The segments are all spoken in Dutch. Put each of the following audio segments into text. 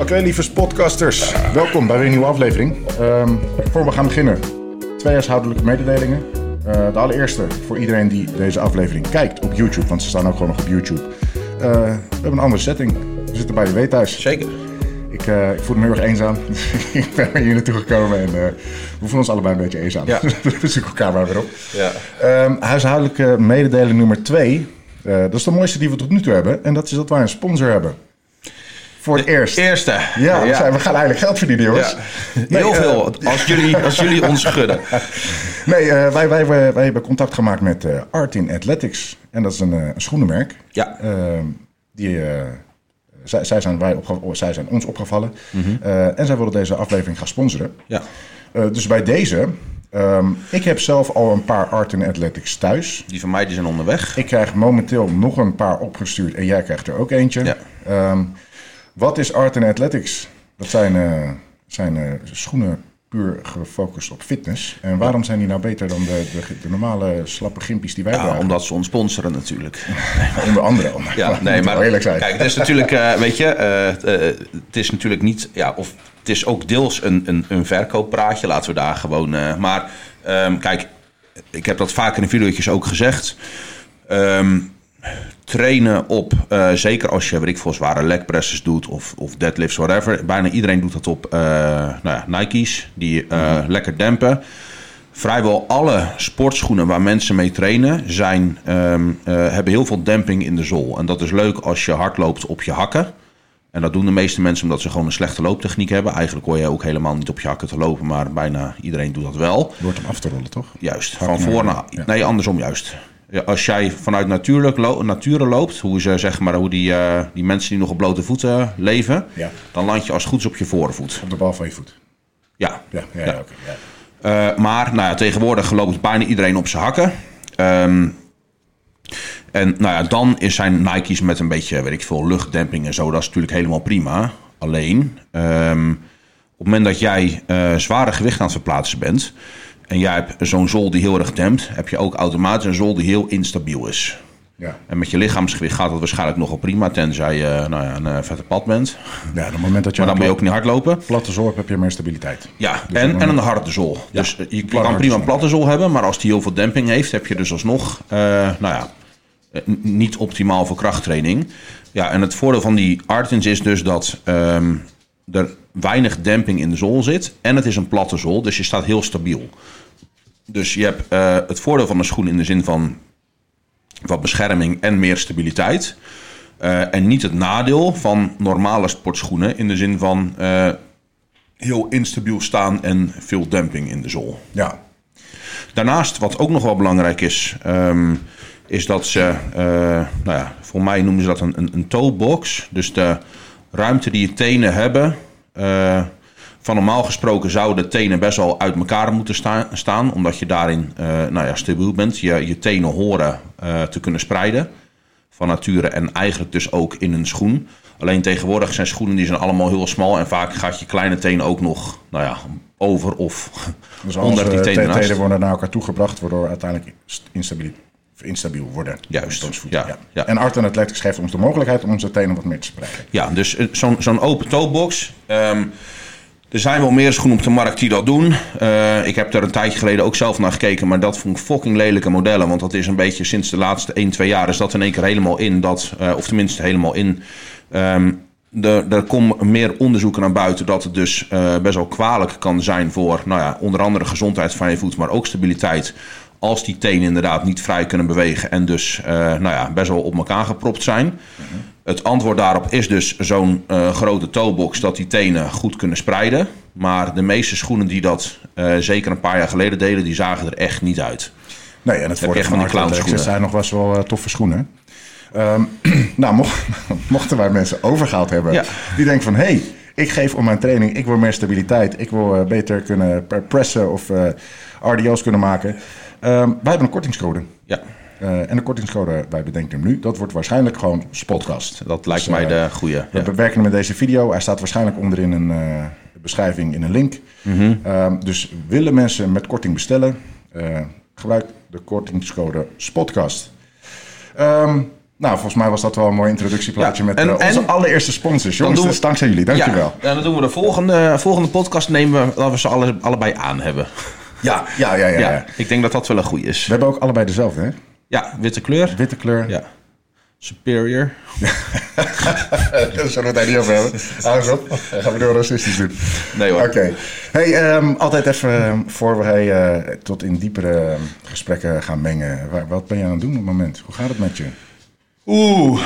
Oké, lieve podcasters. Welkom bij weer een nieuwe aflevering. Um, voor we gaan beginnen, twee huishoudelijke mededelingen. Uh, de allereerste voor iedereen die deze aflevering kijkt op YouTube, want ze staan ook gewoon nog op YouTube. Uh, we hebben een andere setting. We zitten bij de W thuis. Zeker. Ik, uh, ik voel me heel erg eenzaam. ik ben hier naartoe gekomen en we voelen ons allebei een beetje eenzaam. Ja. we zoeken elkaar maar weer op. Ja. Um, huishoudelijke mededeling nummer twee. dat is de mooiste die we tot nu toe hebben. En dat is dat wij een sponsor hebben. Voor het eerst. Eerste. Ja, we, Zijn, we gaan eigenlijk geld verdienen, jongens. Heel veel, uh, als, jullie, als jullie ons gudden. Nee, uh, wij, wij, wij, wij, hebben contact gemaakt met uh, Art in Athletics. En dat is een, een schoenenmerk. Ja. Ehm, die, zij, zij, zijn wij opge- zij zijn ons opgevallen. Mm -hmm. en zij willen deze aflevering gaan sponsoren. Ja. dus bij deze... Um, ik heb zelf al een paar Art in Athletics thuis. Die van mij die zijn onderweg. Ik krijg momenteel nog een paar opgestuurd. En jij krijgt er ook eentje. Ja. Um, wat is Art and Athletics? Dat zijn, uh, zijn uh, schoenen puur gefocust op fitness. En waarom zijn die nou beter dan de, de, de normale slappe gimpies die wij ja, dragen? Omdat ze ons sponsoren natuurlijk. Onder andere. Ja, nee, maar eerlijk zijn. kijk, het is natuurlijk, uh, weet je, het is natuurlijk niet, ja, of het is ook deels een, een, een verkooppraatje. Laten we daar gewoon, maar um, kijk, ik heb dat vaak in de video's ook gezegd. Um, trainen op, uh, zeker als je, weet ik veel, zware leg presses doet of, of deadlifts, whatever. Bijna iedereen doet dat op uh, nou ja, Nike's, die uh, mm-hmm. lekker dempen. Vrijwel alle sportschoenen waar mensen mee trainen zijn, um, hebben heel veel demping in de zool. En dat is leuk als je hard loopt op je hakken. En dat doen de meeste mensen omdat ze gewoon een slechte looptechniek hebben. Eigenlijk hoor je ook helemaal niet op je hakken te lopen, maar bijna iedereen doet dat wel. Door hem af te rollen, toch? Juist, van voor naar... Ja. Nee, andersom juist. Ja, als jij vanuit natuurlijk lo nature loopt, hoe, ze, zeg maar, hoe die, uh, die mensen die nog op blote voeten leven, ja. dan land je als goed is op je voorvoet. Op de bal van je voet. Ja. Ja, ja, ja. Okay. Uh, maar nou ja, tegenwoordig loopt bijna iedereen op zijn hakken. Um, en nou ja, dan zijn Nike's met een beetje, weet ik veel, luchtdemping en zo. Dat is natuurlijk helemaal prima. Alleen, um, op het moment dat jij uh, zware gewicht aan het verplaatsen bent en jij hebt zo'n zool die heel erg dempt, heb je ook automatisch een zool die heel instabiel is. Ja. En met je lichaamsgewicht gaat dat waarschijnlijk nogal prima, tenzij je nou ja, een uh, vette pad bent. Ja, op het moment dat je maar dan moet je ook niet hardlopen. Platte zool heb je meer stabiliteit. Ja, dus en, en een harde zool. Ja, dus je, je kan prima een platte zool hebben, maar als die heel veel demping heeft, heb je dus alsnog, uh, nou ja, niet optimaal voor krachttraining. Ja, en het voordeel van die Artins is dus dat um, er weinig demping in de zool zit. En het is een platte zool, dus je staat heel stabiel. Dus je hebt uh, het voordeel van een schoen in de zin van wat bescherming en meer stabiliteit. Uh, en niet het nadeel van normale sportschoenen in de zin van uh, heel instabiel staan en veel demping in de zool. Ja. Daarnaast, wat ook nog wel belangrijk is, um, is dat ze, nou ja, voor mij noemen ze dat een, een, een toebox. Dus de ruimte die je tenen hebben. Uh, van normaal gesproken zouden de tenen best wel uit elkaar moeten sta staan. Omdat je daarin uh, nou ja, stabiel bent. Je, je tenen horen uh, te kunnen spreiden. Van nature en eigenlijk dus ook in een schoen. Alleen tegenwoordig zijn schoenen die zijn allemaal heel smal. En vaak gaat je kleine teen ook nog nou ja, over of dus onder die tenen tenen worden naar elkaar toegebracht. Waardoor uiteindelijk instabiel, instabiel worden. Juist, ja, ja. ja. En Art Athletics geeft ons de mogelijkheid om onze tenen wat meer te spreiden. Ja, dus zo'n zo'n open toebox... Um, er zijn wel meer schoenen op de markt die dat doen. Uh, ik heb er een tijdje geleden ook zelf naar gekeken, maar dat vond ik fucking lelijke modellen. Want dat is een beetje sinds de laatste 1, 2 jaar is dat in één keer helemaal in. Dat, uh, of tenminste helemaal in. Um, er, er komen meer onderzoeken naar buiten dat het dus uh, best wel kwalijk kan zijn voor nou ja, onder andere gezondheid van je voet, maar ook stabiliteit. Als die tenen inderdaad niet vrij kunnen bewegen en dus nou ja, best wel op elkaar gepropt zijn. Mm -hmm. Het antwoord daarop is dus zo'n uh, grote toebox dat die tenen goed kunnen spreiden. Maar de meeste schoenen die dat uh, zeker een paar jaar geleden deden, die zagen er echt niet uit. Nee, en het voordeel van die clownschoenen zijn nog best wel toffe schoenen. Um, nou, mocht, mochten wij mensen overgehaald hebben ja. die denken van... hé, hey, ik geef om mijn training, ik wil meer stabiliteit... ik wil beter kunnen pressen of RDO's kunnen maken. Um, wij hebben een kortingscode. Ja. Uh, en de kortingscode bij Bedenk hem nu, dat wordt waarschijnlijk gewoon Spotcast. Dat lijkt dus, mij de goede. We ja. werken met deze video. Hij staat waarschijnlijk onderin een uh, beschrijving in een link. Mm -hmm. uh, dus willen mensen met korting bestellen, gebruik de kortingscode Spotcast. Um, Nou, volgens mij was dat wel een mooi introductieplaatje met en, onze allereerste sponsors. Jongens, dus dankzij jullie. Dankjewel. Ja, en dan doen we de volgende, volgende podcast nemen we dat we ze alle, allebei aan hebben. Ja, ja, ja, ja, ja, Ik denk dat dat wel een goede is. We hebben ook allebei dezelfde, hè? Ja, witte kleur. Witte kleur. Ja. Superior. Daar zullen we het daar niet over hebben. Hou eens op. Dan gaan we door racistisch doen. Nee hoor. Oké. Hey, um, altijd even ehm, voor we uh, tot in diepere ehm, gesprekken gaan mengen. Wat ben je aan het doen op het moment? Hoe gaat het met je? Oeh.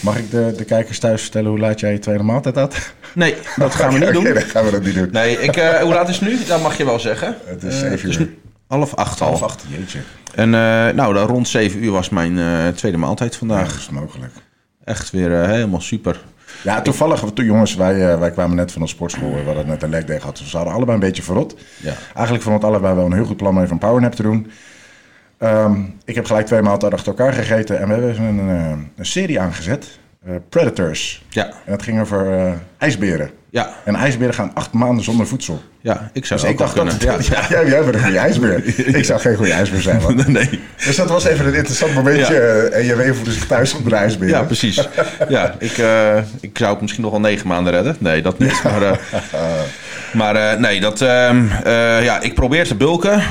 Mag ik de, de kijkers thuis vertellen hoe laat jij je tweede maaltijd had? Nee, dat gaan we niet doen. Okay, gaan we dat niet doen. Nee, ik, uh, hoe laat is het nu? Dat mag je wel zeggen. Het is zeven uh, uur. Half acht al. Half acht, jeetje. En uh, nou, rond 7 uur was mijn tweede maaltijd vandaag. Ja, dat is mogelijk. Echt weer helemaal super. Ja, toevallig, toen jongens, wij, wij kwamen net van de sportschool. We hadden net een leg day gehad. Dus we hadden allebei een beetje verrot. Ja. Eigenlijk vonden we het allebei wel een heel goed plan om even een powernap te doen. Um, ik heb gelijk twee maaltijden achter elkaar gegeten. En we hebben een, een, een serie aangezet. Predators. Ja. En dat ging over ijsberen. Ja. En ijsberen gaan acht maanden zonder voedsel. Ja, ik zou dus ik dacht kunnen. dat, ja. ja. jij bent een goede ijsbeer. Ik zou geen goede ijsbeer zijn. Man. nee. Dus dat was even een interessant momentje. En je voelde zich thuis op de ijsbeer. Ja, precies. Ja, ik, uh, ik zou het misschien nog wel negen maanden redden. Nee, dat niet. Maar, maar uh, nee, dat, ehm, ja, ik probeer te bulken.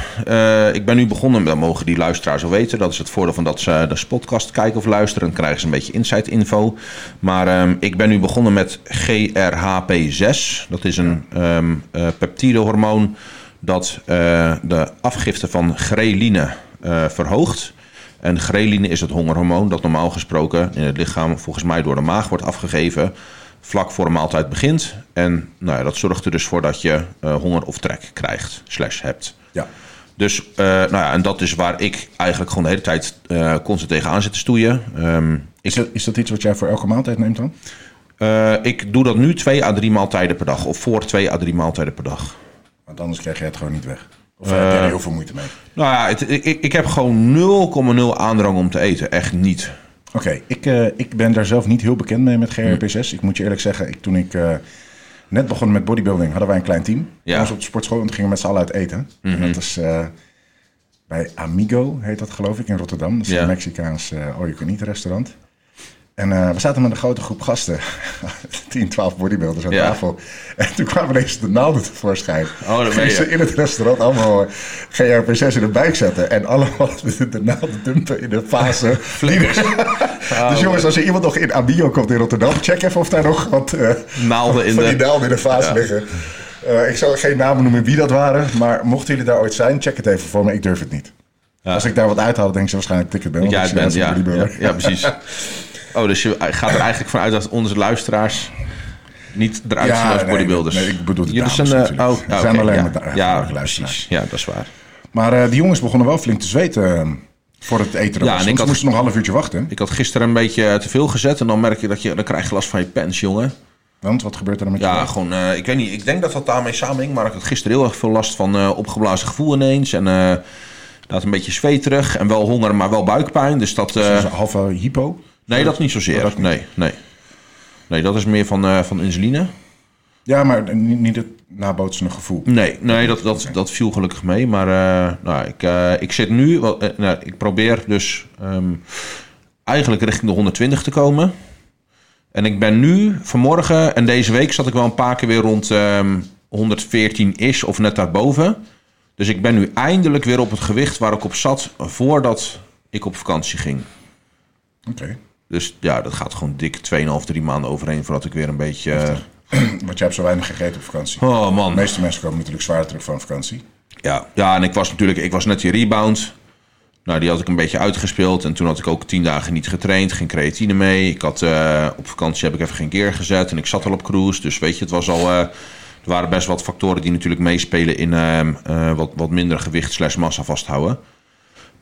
ik ben nu begonnen, dat mogen die luisteraars zo weten. Dat is het voordeel van dat ze de podcast kijken of luisteren. Dan krijgen ze een beetje inside info. Maar um, ik ben nu begonnen met GRHP6. Dat is een um, peptidehormoon dat de afgifte van ghreline uh, verhoogt. En ghreline is het hongerhormoon dat normaal gesproken in het lichaam volgens mij door de maag wordt afgegeven vlak voor de maaltijd begint. En nou ja, dat zorgt er dus voor dat je uh, honger of trek krijgt, slash hebt. Ja. Dus nou ja, en dat is waar ik eigenlijk gewoon de hele tijd constant tegenaan zit te stoeien. Um, is, dat, is dat iets wat jij voor elke maaltijd neemt dan? Uh, ik doe dat nu twee à drie maaltijden per dag. Of voor twee à drie maaltijden per dag. Want anders krijg je het gewoon niet weg. Of uh, heb je er heel veel moeite mee? Nou ja, het, ik, ik heb gewoon 0,0 aandrang om te eten. Echt niet. Oké, okay, ik, uh, ik ben daar zelf niet heel bekend mee met GRPS6. Mm. Ik moet je eerlijk zeggen, ik, toen ik net begon met bodybuilding, hadden wij een klein team. Ja. ons op de sportschool en toen gingen we met z'n allen uit eten. Mm -hmm. Mhm. En dat is bij Amigo, heet dat geloof ik, in Rotterdam. Dat is Ja. een Mexicaans all-you-can-eat restaurant. En uh, we zaten met een grote groep gasten, 10, 12 bodybuilders aan Ja. tafel. En toen kwamen ineens de naalden tevoorschijn. Oh, dat Gingen ze in het restaurant allemaal GRP6 in de buik zetten. En allemaal de, de naalden dumpen in de fase. dus jongens, als er iemand nog in Abio komt in Rotterdam, check even of daar nog wat uh, Naalden in van de- die naalden in de fase Ja. liggen. Uh, ik zal geen namen noemen wie dat waren, maar mochten jullie daar ooit zijn, check het even voor me. Ik durf het niet. Ja. Als ik daar wat uithaal, denk ze waarschijnlijk dat ik het ben. Ja, ik als ja, ja, bodybuilder. ja, precies. Oh, dus je gaat er eigenlijk vanuit dat onze luisteraars niet eruit zien als bodybuilders. Nee, ik bedoel de Jullie dames zijn, eh, oh, ja, zijn alleen ja. met de Ja, luisteraars. Ja, dat is waar. Maar eh, die jongens begonnen wel flink te zweten eh, voor het eten. Ja, en ik had- moesten nog een half uurtje wachten. Ik had gisteren een beetje te veel gezet en dan merk je dat je, dan krijg je last van je pens, jongen. Want wat gebeurt er dan met je Ja, gewoon, eh, ik weet niet, ik denk dat dat daarmee samenhing, maar ik had gisteren heel erg veel last van eh, opgeblazen gevoel ineens. En eh dat een beetje zweterig en wel honger, maar wel buikpijn. Dus dat, eh, Dus een halve hypo? Nee, dat niet zozeer. Dat niet. Nee, nee. Nee, dat is meer van, eh, van insuline. Ja, maar niet, niet het nabootsende gevoel. Nee, nee dat, dat, dat viel gelukkig mee. Maar eh, nou, ik, eh, ik zit nu, nou, ik probeer dus ehm, eigenlijk richting de 120 te komen. En ik ben nu, vanmorgen en deze week zat ik wel een paar keer weer rond ehm 114 is of net daarboven. Dus ik ben nu eindelijk weer op het gewicht waar ik op zat voordat ik op vakantie ging. Oké. Dus ja, dat gaat gewoon dik 2,5, 3 maanden overheen voordat ik weer een beetje... eh, Want je hebt zo weinig gegeten op vakantie. oh man. De meeste mensen komen natuurlijk zwaar terug van vakantie. Ja, ja, en ik was natuurlijk, ik was net die rebound. Nou, die had ik een beetje uitgespeeld. En toen had ik ook tien dagen niet getraind, geen creatine mee. Ik had eh, op vakantie heb ik even geen keer gezet. En ik zat al op cruise. Dus weet je, het was al. eh, er waren best wat factoren die natuurlijk meespelen in ehm, eh, wat, wat minder gewicht slash massa vasthouden.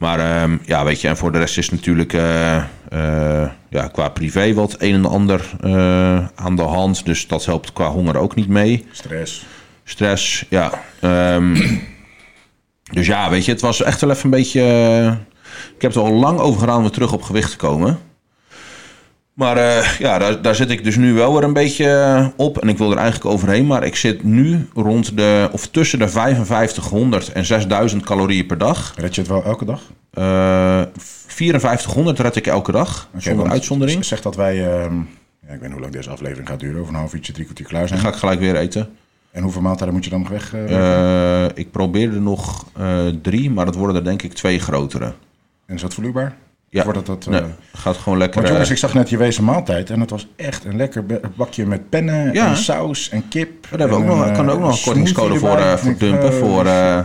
Maar ehm, ja, weet je, en voor de rest is natuurlijk eh, eh, ja, qua privé wat een en ander eh, aan de hand. Dus dat helpt qua honger ook niet mee Stress. stress, ja. Ehm, dus ja, weet je, het was echt wel even een beetje... ik heb er al lang over gedaan om weer terug op gewicht te komen. Maar uh, ja, daar, daar zit ik dus nu wel weer een beetje op. En ik wil er eigenlijk overheen. Maar ik zit nu rond de, of tussen de 5500 en 6000 calorieën per dag. Red je het wel elke dag? Uh, 5400 red ik elke dag, okay, zonder uitzondering. Zeg dat wij, uh, ja, ik weet niet hoe lang deze aflevering gaat duren. Over een half uurtje, drie kwartier klaar zijn. Dan ga ik gelijk weer eten. En hoeveel maaltijden moet je dan nog weg? Ik probeer er nog drie, maar dat worden er denk ik twee grotere. En is dat vloeibaar? Ja, Voordat dat, nee, gaat gewoon lekker. Want jongens, ik zag net je wezen maaltijd en het was echt een lekker bakje met pennen en saus en kip. Daar hebben we ook nog, kan ook nog een kortingscode voor, uh, voor dumpen. voor, uh,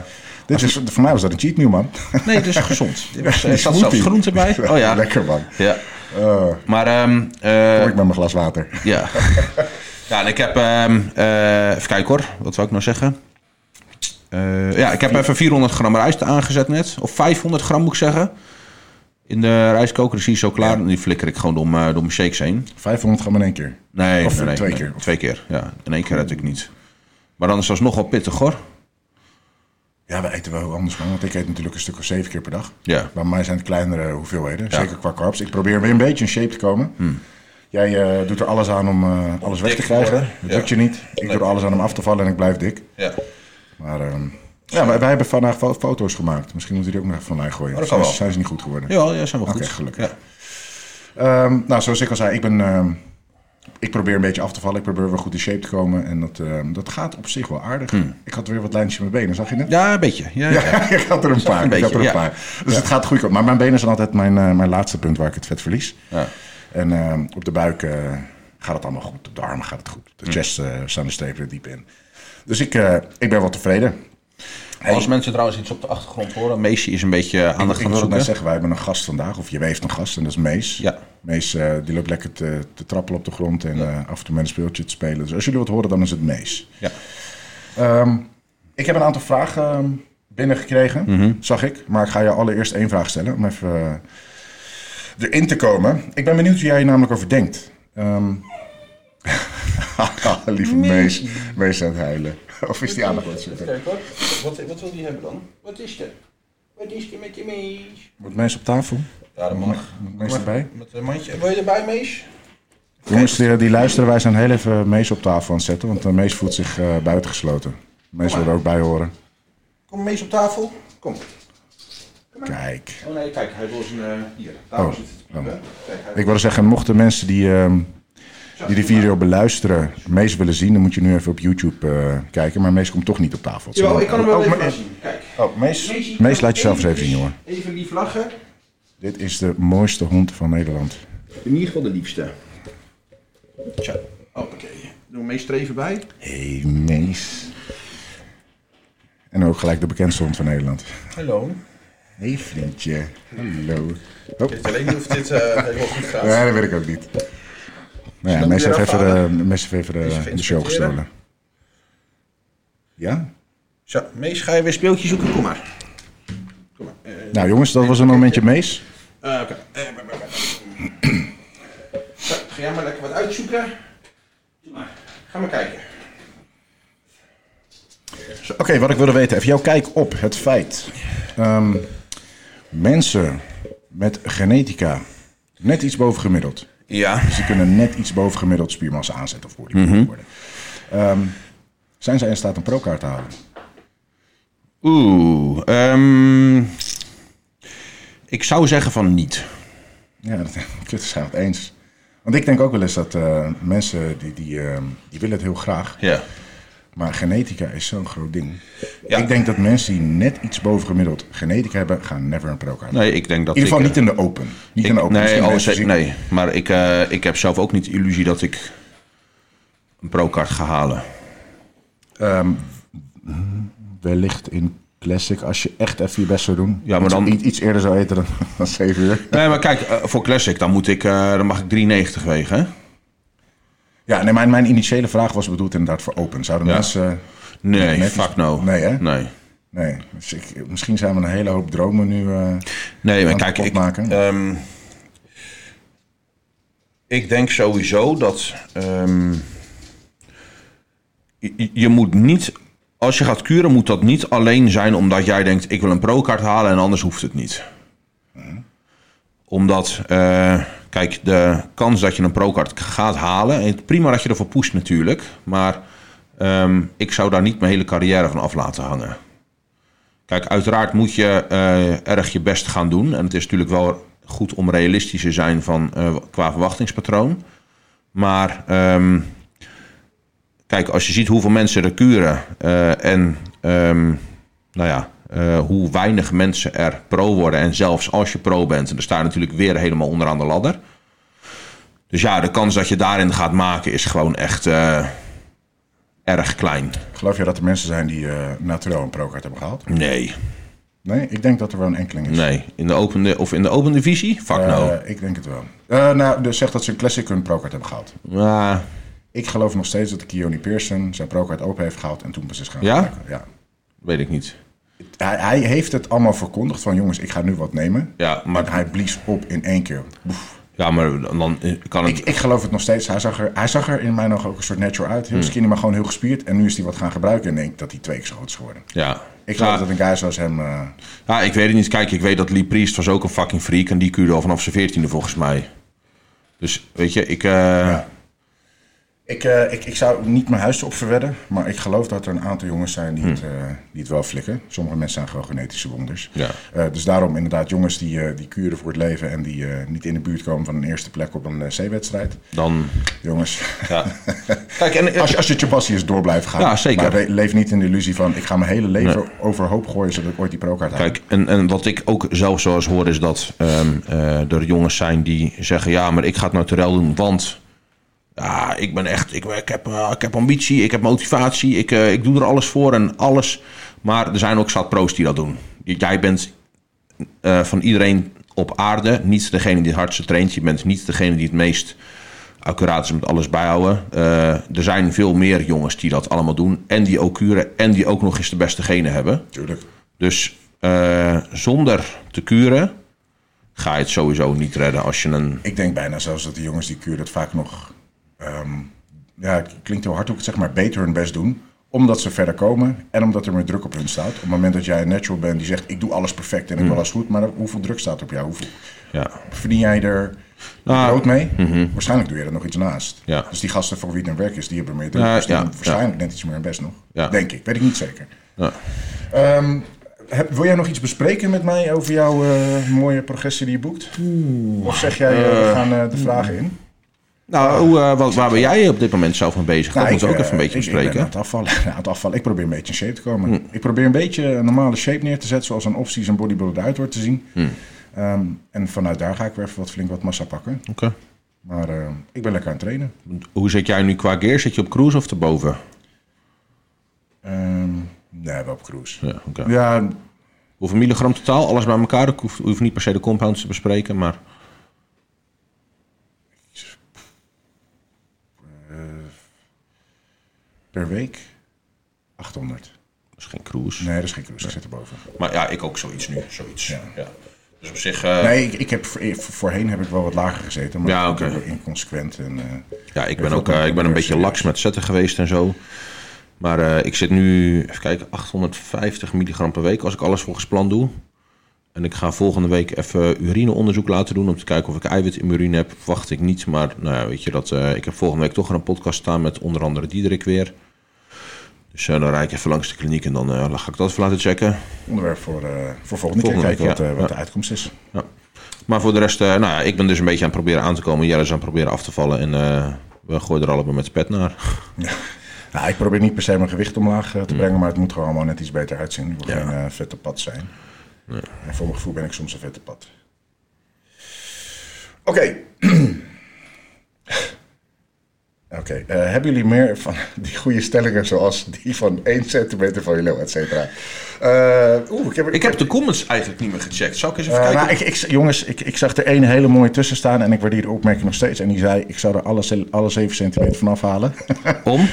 dit is, voor mij was dat een cheat meal, man. Nee, het is gezond. Er zat zelfs groente bij. Oh ja. Lekker, man. Ja. Maar... Um, ik met mijn glas water. Ja. ja, en ik heb... Um, even kijken hoor. Wat zou ik nou zeggen? Ja, ik heb even 400 gram rijst aangezet net. Of 500 gram moet ik zeggen. In de rijstkoker is hij zo klaar. En die flikker ik gewoon door mijn, door mijn shakes heen. 500 gram in één keer? Nee, of nee, twee nee, keer? Twee keer, ja. In één keer red ik niet. Maar dan is dat nog wel pittig hoor. Ja, we eten wel anders man. Want ik eet natuurlijk een stuk of zeven keer per dag. Ja. Bij mij zijn het kleinere hoeveelheden. Zeker qua carbs. Ik probeer weer een beetje in shape te komen. Hmm. Jij uh, doet er alles aan om uh, alles weg te krijgen. Dat lukt je niet. Ik doe er alles aan om af te vallen en ik blijf dik. Ja. Maar ehm, ja, wij, wij hebben vandaag fo- foto's gemaakt. Misschien moet je die ook nog even van mij gooien. Oh, zijn, wel. zijn ze niet goed geworden? Ja, ja, zijn wel goed. gelukkig. Ja. Ehm, nou, zoals ik al zei, ik ben... ehm, ik probeer een beetje af te vallen. Ik probeer weer goed in shape te komen. En dat, ehm, dat gaat op zich wel aardig. Ik had weer wat lijntjes in mijn benen. Zag je het? ja, een beetje. Ja, ja. Ja, ik had er een paar. een ik had er een beetje, ja. paar. Dus het gaat goed. Maar mijn benen zijn altijd mijn, eh, mijn laatste punt waar ik het vet verlies. Ja. En op de buik eh, gaat het allemaal goed. Op de armen gaat het goed. De chest eh, staan de strepen er diep in. Dus ik, ik ben wel tevreden. Als mensen trouwens iets op de achtergrond horen, Meesje is een beetje aandacht Ik aan het zoeken. zeggen, wij hebben een gast vandaag. Of je heeft een gast en dat is Mees. Ja. Mees eh, die loopt lekker te, te trappelen op de grond en eh, af en toe met een speeltje te spelen. Dus als jullie wat horen, dan is het Mees. Ja. Ehm, ik heb een aantal vragen ehm, binnengekregen, Mhm. zag ik. Maar ik ga je allereerst één vraag stellen om even eh, erin te komen. Ik ben benieuwd hoe jij er namelijk over denkt. Ehm, Lieve Mees. Mees aan het huilen. Of is die aandacht wat zoeken? Kijk hoor. Wat, wat wil die hebben dan? Wat is er? Wat is er met die Mees? Moet Mees op tafel? Ja, dat mag. Moet Mees erbij? Met een mandje. Wil je erbij, Mees? Jongens die, die luisteren, wij zijn heel even Mees op tafel aan het zetten. Want de Mees voelt zich eh buitengesloten. Mees wil er ook bij horen. Kom Mees op tafel. Kom. Kijk. Oh nee, kijk, hij wil zijn... eh, hier, daar Oh, zit het. oh. Kijk, Ik wilde zeggen, mochten mensen die, ehm, die de video beluisteren Mees willen zien, dan moet je nu even op YouTube eh, kijken. Maar Mees komt toch niet op tafel. Jawel, ik kan hem wel Oh, even zien. Kijk. Oh, Mees, Mees, Mees laat jezelf eens even zien, jongen. Even lief lachen. Dit is de mooiste hond van Nederland. In ieder geval de liefste. Tja, hoppakee. Doe Mees er even bij. Hé, hey, Mees. En ook gelijk de bekendste hond van Nederland. Hallo. Hé, hey, vriendje. Hallo. Ik weet alleen niet of dit helemaal goed gaat. Nee, dat weet ik ook niet. Nou ja, Mees weer heeft even, Mees heeft even de, show gestolen. Ja? Zo, Mees, ga je weer speeltjes zoeken? Kom maar. Kom maar. Eh, Nou jongens, dat was een momentje Mees. eh, Oké. Eh, maar, maar. Zo, ga jij maar lekker wat uitzoeken. Doe maar. Ga maar kijken. Oké, wat ik wilde weten, even jouw kijk op het feit. ehm, mensen met genetica net iets boven gemiddeld. Ja. Dus die kunnen net iets boven gemiddeld spiermassa aanzetten of bodybuilder worden. Ehm, zijn zij in staat een pro-kaart te halen? Oeh. ehm, ik zou zeggen van niet. Ja, dat dat is het eens. Want ik denk ook wel eens dat eh, mensen die, die, ehm, die willen het heel graag. Ja. Maar genetica is zo'n groot ding. Ja. Ik denk dat mensen die net iets boven gemiddeld genetica hebben, gaan never een pro-kaart. Nee, ik denk dat in ieder geval ik, niet in de open. Niet ik- in de open. nee, nee. Maar ik, eh, ik heb zelf ook niet de illusie dat ik een pro-kaart ga halen. Ehm, wellicht in Classic, als je echt even je best zou doen. Ja, maar dan- Iets, iets eerder zou eten dan, dan 7 uur. Nee, maar kijk, eh, voor Classic dan, moet ik, eh, dan mag ik 3,90 wegen. Hè? Ja, nee, mijn, mijn initiële vraag was bedoeld inderdaad voor open. Zouden Ja. mensen... Nee, Net fuck no. Nee, hè? Nee. Nee. Dus ik, misschien zijn we een hele hoop dromen nu... eh, Nee, maar kijk, ik, ehm, ik denk sowieso dat ehm, je, je moet niet, als je gaat kuren, moet dat niet alleen zijn omdat jij denkt, ik wil een pro-kaart halen en anders hoeft het niet. Omdat, eh, kijk, de kans dat je een pro-card gaat halen... Prima dat je ervoor pusht natuurlijk. Maar ehm, ik zou daar niet mijn hele carrière van af laten hangen. Kijk, uiteraard moet je uh, erg je best gaan doen. En het is natuurlijk wel goed om realistisch te zijn van, uh, qua verwachtingspatroon. Maar um, kijk, als je ziet hoeveel mensen er kuren uh, en um, nou ja, uh, hoe weinig mensen er pro worden. En zelfs als je pro bent, en dan sta je natuurlijk weer helemaal onderaan de ladder. Dus ja, de kans dat je daarin gaat maken is gewoon echt uh, erg klein. Geloof je dat er mensen zijn die uh, natuurlijk een pro-card hebben gehaald? Nee. Nee, ik denk dat er wel een enkeling is. Nee, in de open, of in de open divisie? Fuck uh, no. Ik denk het wel. Uh, nou, dus zegt dat ze een classic een pro-card hebben gehaald. Ja. Ik geloof nog steeds dat Keone Pearson zijn pro-card open heeft gehaald en toen pas is gaan ja? Gebruiken. Ja? Weet ik niet. Hij, hij, heeft het allemaal verkondigd van jongens, ik ga nu wat nemen. Ja, maar en hij blies op in één keer. Boef. Ja, maar dan kan het... Ik, ik geloof het nog steeds. Hij zag, er, hij zag er in mijn ogen ook een soort natural uit. Heel hmm. skinny, maar gewoon heel gespierd. En nu is hij wat gaan gebruiken en denk dat hij twee keer zo groot is geworden. Ja. Ik geloof ja. dat een guy zoals hem... Uh... Ja, ik weet het niet. Kijk, ik weet dat Lee Priest was ook een fucking freak. En die kuurde al vanaf zijn veertiende volgens mij. Dus weet je, ik... Uh... Ja. Ik, uh, ik, ik zou niet mijn huis op verwedden, maar ik geloof dat er een aantal jongens zijn die, het, uh, die het wel flikken. Sommige mensen zijn gewoon genetische wonders. Ja. Uh, dus daarom inderdaad jongens die, die kuren voor het leven en die niet in de buurt komen van een eerste plek op een C-wedstrijd. Dan... Jongens. Ja. Kijk, en, als, je, als je Chapassi door blijft gaan. Ja, zeker. Maar leef niet in de illusie van ik ga mijn hele leven nee. overhoop gooien zodat ik ooit die pro-kaart haal. Kijk, en, en wat ik ook zelf zoals hoor is dat um, er jongens zijn die zeggen ja, maar ik ga het nou terwijl doen, want... Ja, ik ben echt. Ik, ik, heb, uh, ik heb ambitie, ik heb motivatie, ik, uh, ik doe er alles voor en alles. Maar er zijn ook zat pro's die dat doen. Jij bent uh, van iedereen op aarde niet degene die het hardste traint. Je bent niet degene die het meest accuraat is met alles bijhouden. er zijn veel meer jongens die dat allemaal doen. En die ook kuren en die ook nog eens de beste genen hebben. Tuurlijk. Dus zonder te kuren ga je het sowieso niet redden als je een... Ik denk bijna zelfs dat de jongens die kuren het vaak nog um, ja, klinkt heel hard ook zeg maar, beter hun best doen. Omdat ze verder komen en omdat er meer druk op hun staat. Op het moment dat jij een natural bent die zegt: Ik doe alles perfect en ik wil alles goed. Maar hoeveel druk staat op jou? Hoeveel, ja. Verdien jij er nou, brood mee? Mm-hmm. Waarschijnlijk doe je er nog iets naast. Ja. Dus die gasten voor wie het een werk is, die hebben meer druk. Ja, dus die waarschijnlijk net iets meer hun best nog. Denk ik. Weet ik niet zeker. Um, heb, wil jij nog iets bespreken met mij over jouw uh, mooie progressie die je boekt? Oeh. Of zeg jij, uh, we gaan uh, de vragen in? Nou, hoe, uh, wat, waar ben jij op dit moment zelf mee bezig? Nou, dat moeten we ook even een beetje bespreken. Ik ben aan het afvallen. Ja, het afvallen. Ik probeer een beetje in shape te komen. Hm. Ik probeer een beetje een normale shape neer te zetten, zoals een opties en bodybuilder eruit wordt te zien. Hm. Um, en vanuit daar ga ik weer even wat flink wat massa pakken. Oké. Okay. Maar uh, ik ben lekker aan het trainen. Hoe zit jij nu qua gear? Zit je op cruise of erboven? Um, nee, wel op cruise. Ja, okay. ja, Hoeveel milligram totaal? Alles bij elkaar? Ik hoef, hoef niet per se de compounds te bespreken, maar... per week 800. Dat is geen cruise. Nee, dat is geen cruise. Nee. Ik zit erboven. Maar ja, ik ook zoiets nu. Zoiets. Ja. ja. Dus op zich... Uh... Nee, ik, ik heb voorheen heb ik wel wat lager gezeten. Maar ja, oké. Okay. inconsequent. En, uh, ja, ik ben ook uh, ik ben een beetje laks met zetten geweest en zo. Maar ik zit nu, even kijken, 850 milligram per week als ik alles volgens plan doe. En ik ga volgende week even urineonderzoek laten doen om te kijken of ik eiwit in mijn urine heb. Verwacht ik niet, maar nou ja, weet je dat. Ik heb volgende week toch een podcast staan met onder andere Diederik weer. Dus uh, dan rijd ik even langs de kliniek en dan uh, ga ik dat even laten checken. Onderwerp voor, voor volgende, volgende keer kijken week, wat, wat ja. de uitkomst is. Ja. Maar voor de rest, nou ja, ik ben dus een beetje aan het proberen aan te komen. Jelle is aan het proberen af te vallen en we gooien er allemaal met de pet naar. Ja. Nou, ik probeer niet per se mijn gewicht omlaag te brengen, mm. maar het moet gewoon allemaal net iets beter uitzien. Ik wil ja. geen vette pad zijn. Nee. En voor mijn gevoel ben ik soms een vette pad. Oké. Okay. Oké, okay. uh, hebben jullie meer van die goede stellingen zoals die van 1 centimeter van je lul, et cetera? Uh, oeh, ik heb, ik, ik heb de comments eigenlijk niet meer gecheckt. Zal ik eens even uh, kijken? Nou, ik, jongens, ik, ik zag er één hele mooie tussen staan en ik waardeer de opmerking nog steeds. En die zei, ik zou er alle, alle 7 centimeter van afhalen. Om?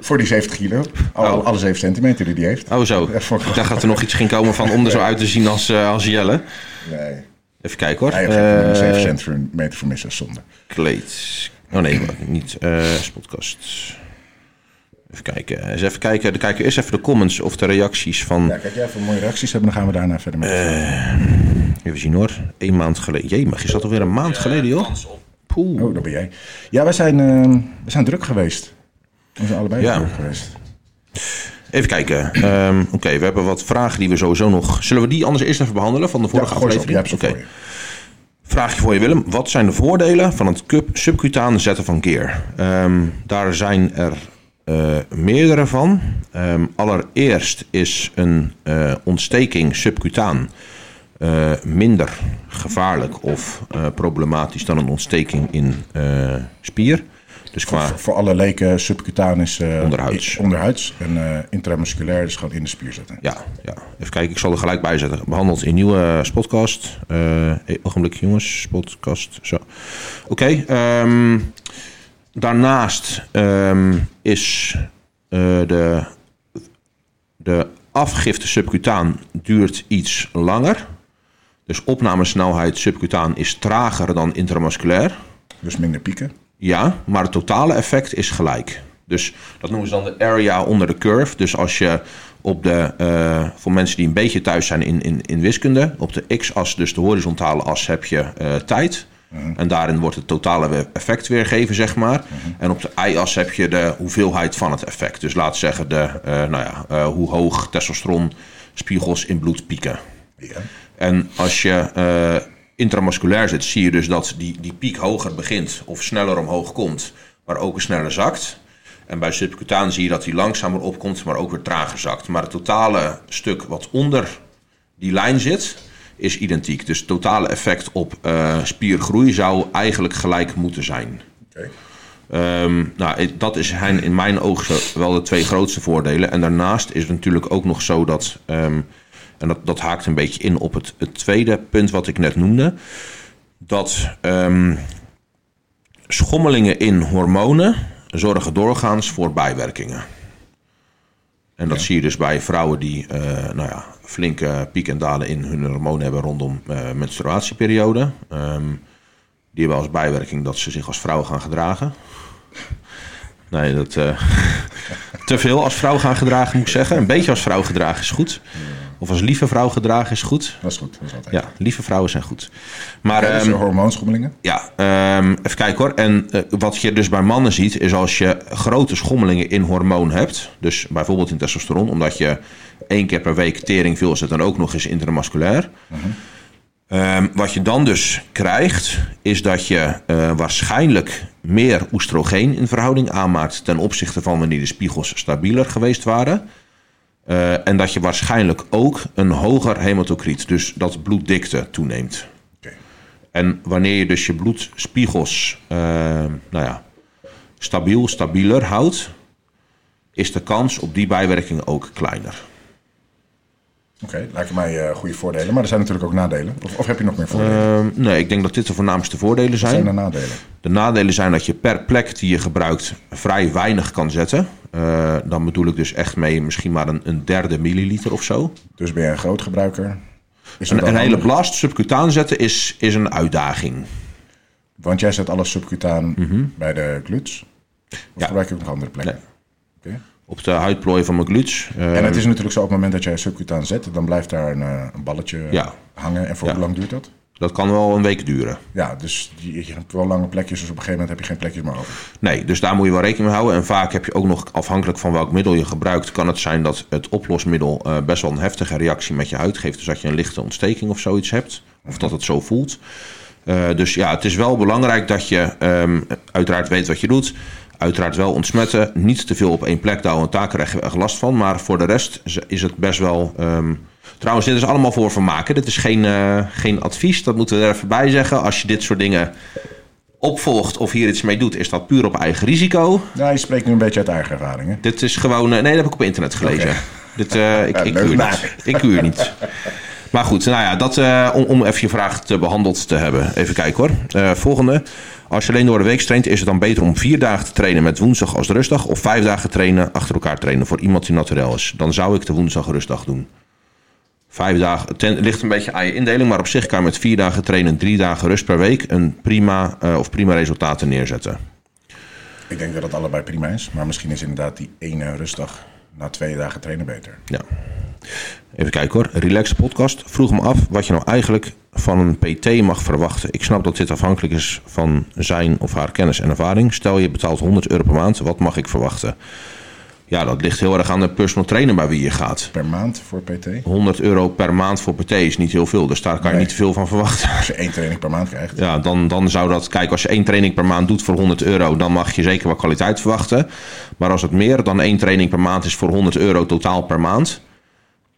Voor die 70 kilo. Alle, oh. alle 7 centimeter die die heeft. Oh zo. Dacht dat er nog iets ging komen van om er zo uit te zien als, als Jelle. Nee. Even kijken hoor. Hij heeft uh, 7 centimeter voor missen zonder. Kleed. Oh nee, niet. Uh, spotcast. Even kijken. Eens even kijken. Dan kijken we eerst even de comments of de reacties van... Ja, kijk jij even mooie reacties hebben, dan gaan we daarna verder met. Uh, Even zien hoor. Eén maand geleden. Jee, maar is dat alweer een maand geleden, joh? Poeh. Oh, dat ben jij. Ja, wij zijn, uh, we zijn druk geweest. We zijn allebei ja. druk geweest. Even kijken. Um, Oké, we hebben wat vragen die we sowieso nog... Zullen we die anders eerst even behandelen van de vorige ja, aflevering? Ja, Oké. Vraagje voor je Willem. Wat zijn de voordelen van het subcutaan zetten van gear? Um, daar zijn er uh, meerdere van. Um, allereerst is een uh, ontsteking subcutaan uh, minder gevaarlijk of problematisch dan een ontsteking in spier. Dus qua... Voor, voor alle leken subcutanis uh, onderhuids. onderhuids en uh, intramusculair, dus gewoon in de spier zetten. Ja, ja, even kijken, ik zal er gelijk bij zetten. Behandeld in nieuwe podcast. Uh, ogenblik jongens, podcast. Zo. Oké, okay, um, ehm, daarnaast um, is de, de afgifte subcutaan duurt iets langer. Dus opnamesnelheid subcutaan is trager dan intramusculair. Dus minder pieken. Ja, maar het totale effect is gelijk. Dus dat noemen ze dan de area onder de curve. Dus als je op de, uh, voor mensen die een beetje thuis zijn in, in, in wiskunde, op de x-as, dus de horizontale as, heb je uh, tijd. Mhm. En daarin wordt het totale effect weergegeven, zeg maar. Mhm. En op de y-as heb je de hoeveelheid van het effect. Dus laat zeggen de, uh, nou ja, hoe hoog testosteronspiegels in bloed pieken. En als je intramusculair zit, zie je dus dat die, die piek hoger begint of sneller omhoog komt, maar ook sneller zakt. En bij subcutaan zie je dat hij langzamer opkomt, maar ook weer trager zakt. Maar het totale stuk wat onder die lijn zit, is identiek. Dus het totale effect op uh, spiergroei zou eigenlijk gelijk moeten zijn. Okay. Um, ehm, nou, dat is in mijn ogen wel de twee grootste voordelen. En daarnaast is het natuurlijk ook nog zo dat um, en dat, dat haakt een beetje in op het, het tweede punt wat ik net noemde. Dat um, schommelingen in hormonen zorgen doorgaans voor bijwerkingen. En dat zie je dus bij vrouwen die uh, nou ja, flinke piek en dalen in hun hormonen hebben rondom uh, menstruatieperiode. Um, die hebben als bijwerking dat ze zich als vrouw gaan gedragen. Nee, dat. Uh, te veel als vrouw gaan gedragen, moet ik zeggen. Een beetje als vrouw gedragen is goed. Of als lieve vrouw gedragen is goed. Dat is goed, dat is altijd. Ja, lieve vrouwen zijn goed. Maar, ja, um, hormoonschommelingen? Ja, um, even kijken hoor. En uh, wat je dus bij mannen ziet, is als je grote schommelingen in hormoon hebt. Dus bijvoorbeeld in testosteron, omdat je één keer per week tering veel zet en ook nog eens intramusculair. Uh mhm. -huh. um, wat je dan dus krijgt, is dat je uh, waarschijnlijk meer oestrogeen in verhouding aanmaakt ten opzichte van wanneer de spiegels stabieler geweest waren. Uh, en dat je waarschijnlijk ook een hoger hematocriet, dus dat bloeddikte toeneemt. Okay. En wanneer je dus je bloedspiegels uh, nou ja, stabiel, stabieler houdt, is de kans op die bijwerking ook kleiner. Oké, okay, lijken mij uh, goede voordelen. Maar er zijn natuurlijk ook nadelen. Of, of heb je nog meer voordelen? Uh, nee, ik denk dat dit de voornaamste voordelen zijn. Wat zijn de nadelen? De nadelen zijn dat je per plek die je gebruikt vrij weinig kan zetten. Uh, dan bedoel ik dus echt mee misschien maar een, een derde milliliter of zo. Dus ben je een groot gebruiker? Een, een hele blast subcutaan zetten is, is een uitdaging. Want jij zet alles subcutaan mm -hmm. bij de gluts? Of ja. gebruik je ook nog andere plekken? Nee. Okay op de huidplooien van mijn glutes. En het is natuurlijk zo op het moment dat jij subcutaan zet, dan blijft daar een, eh, een balletje hangen. En voor hoe lang duurt dat? Dat kan wel een week duren. Ja, dus je, je hebt wel lange plekjes, dus op een gegeven moment heb je geen plekjes meer over. Nee, dus daar moet je wel rekening mee houden. En vaak heb je ook nog, afhankelijk van welk middel je gebruikt, kan het zijn dat het oplosmiddel uh, best wel een heftige reactie met je huid geeft. Dus dat je een lichte ontsteking of zoiets hebt, of dat het zo voelt. Uh, dus ja, het is wel belangrijk dat je um, uiteraard weet wat je doet. Uiteraard wel ontsmetten. Niet te veel op één plek daar krijg je echt last van. Maar voor de rest is het best wel. Um... Trouwens, dit is allemaal voor vermaken. Dit is geen, uh, geen advies. Dat moeten we er even bij zeggen. Als je dit soort dingen opvolgt of hier iets mee doet, is dat puur op eigen risico. Ja, je spreekt nu een beetje uit eigen ervaring. Hè? Dit is gewoon. Uh, nee, dat heb ik op internet gelezen. Okay. Dit, uh, ik, ik, kuur niet. ik kuur niet. Maar goed, nou ja, dat, om, om even je vraag te behandeld te hebben. Even kijken hoor. volgende. Als je alleen door de week traint, is het dan beter om vier dagen te trainen met woensdag als rustdag. Of vijf dagen trainen, achter elkaar trainen voor iemand die naturel is. Dan zou ik de woensdag rustdag doen. Vijf dagen, het ligt een beetje aan je indeling, maar op zich kan je met vier dagen trainen, drie dagen rust per week een prima uh, of prima resultaten neerzetten. Ik denk dat het allebei prima is, maar misschien is inderdaad die ene rustdag na twee dagen trainen beter. Ja. Even kijken hoor. Relax podcast vroeg me af wat je nou eigenlijk van een PT mag verwachten. Ik snap dat dit afhankelijk is van zijn of haar kennis en ervaring. Stel je betaalt 100 euro per maand, wat mag ik verwachten? Ja, dat ligt heel erg aan de personal trainer bij wie je gaat. Per maand voor PT? 100 euro per maand voor PT is niet heel veel. Dus daar kan je niet veel van verwachten. Als je één training per maand krijgt. Ja, dan, dan zou dat... Kijk, als je één training per maand doet voor 100 euro... dan mag je zeker wat kwaliteit verwachten. Maar als het meer dan één training per maand is voor 100 euro totaal per maand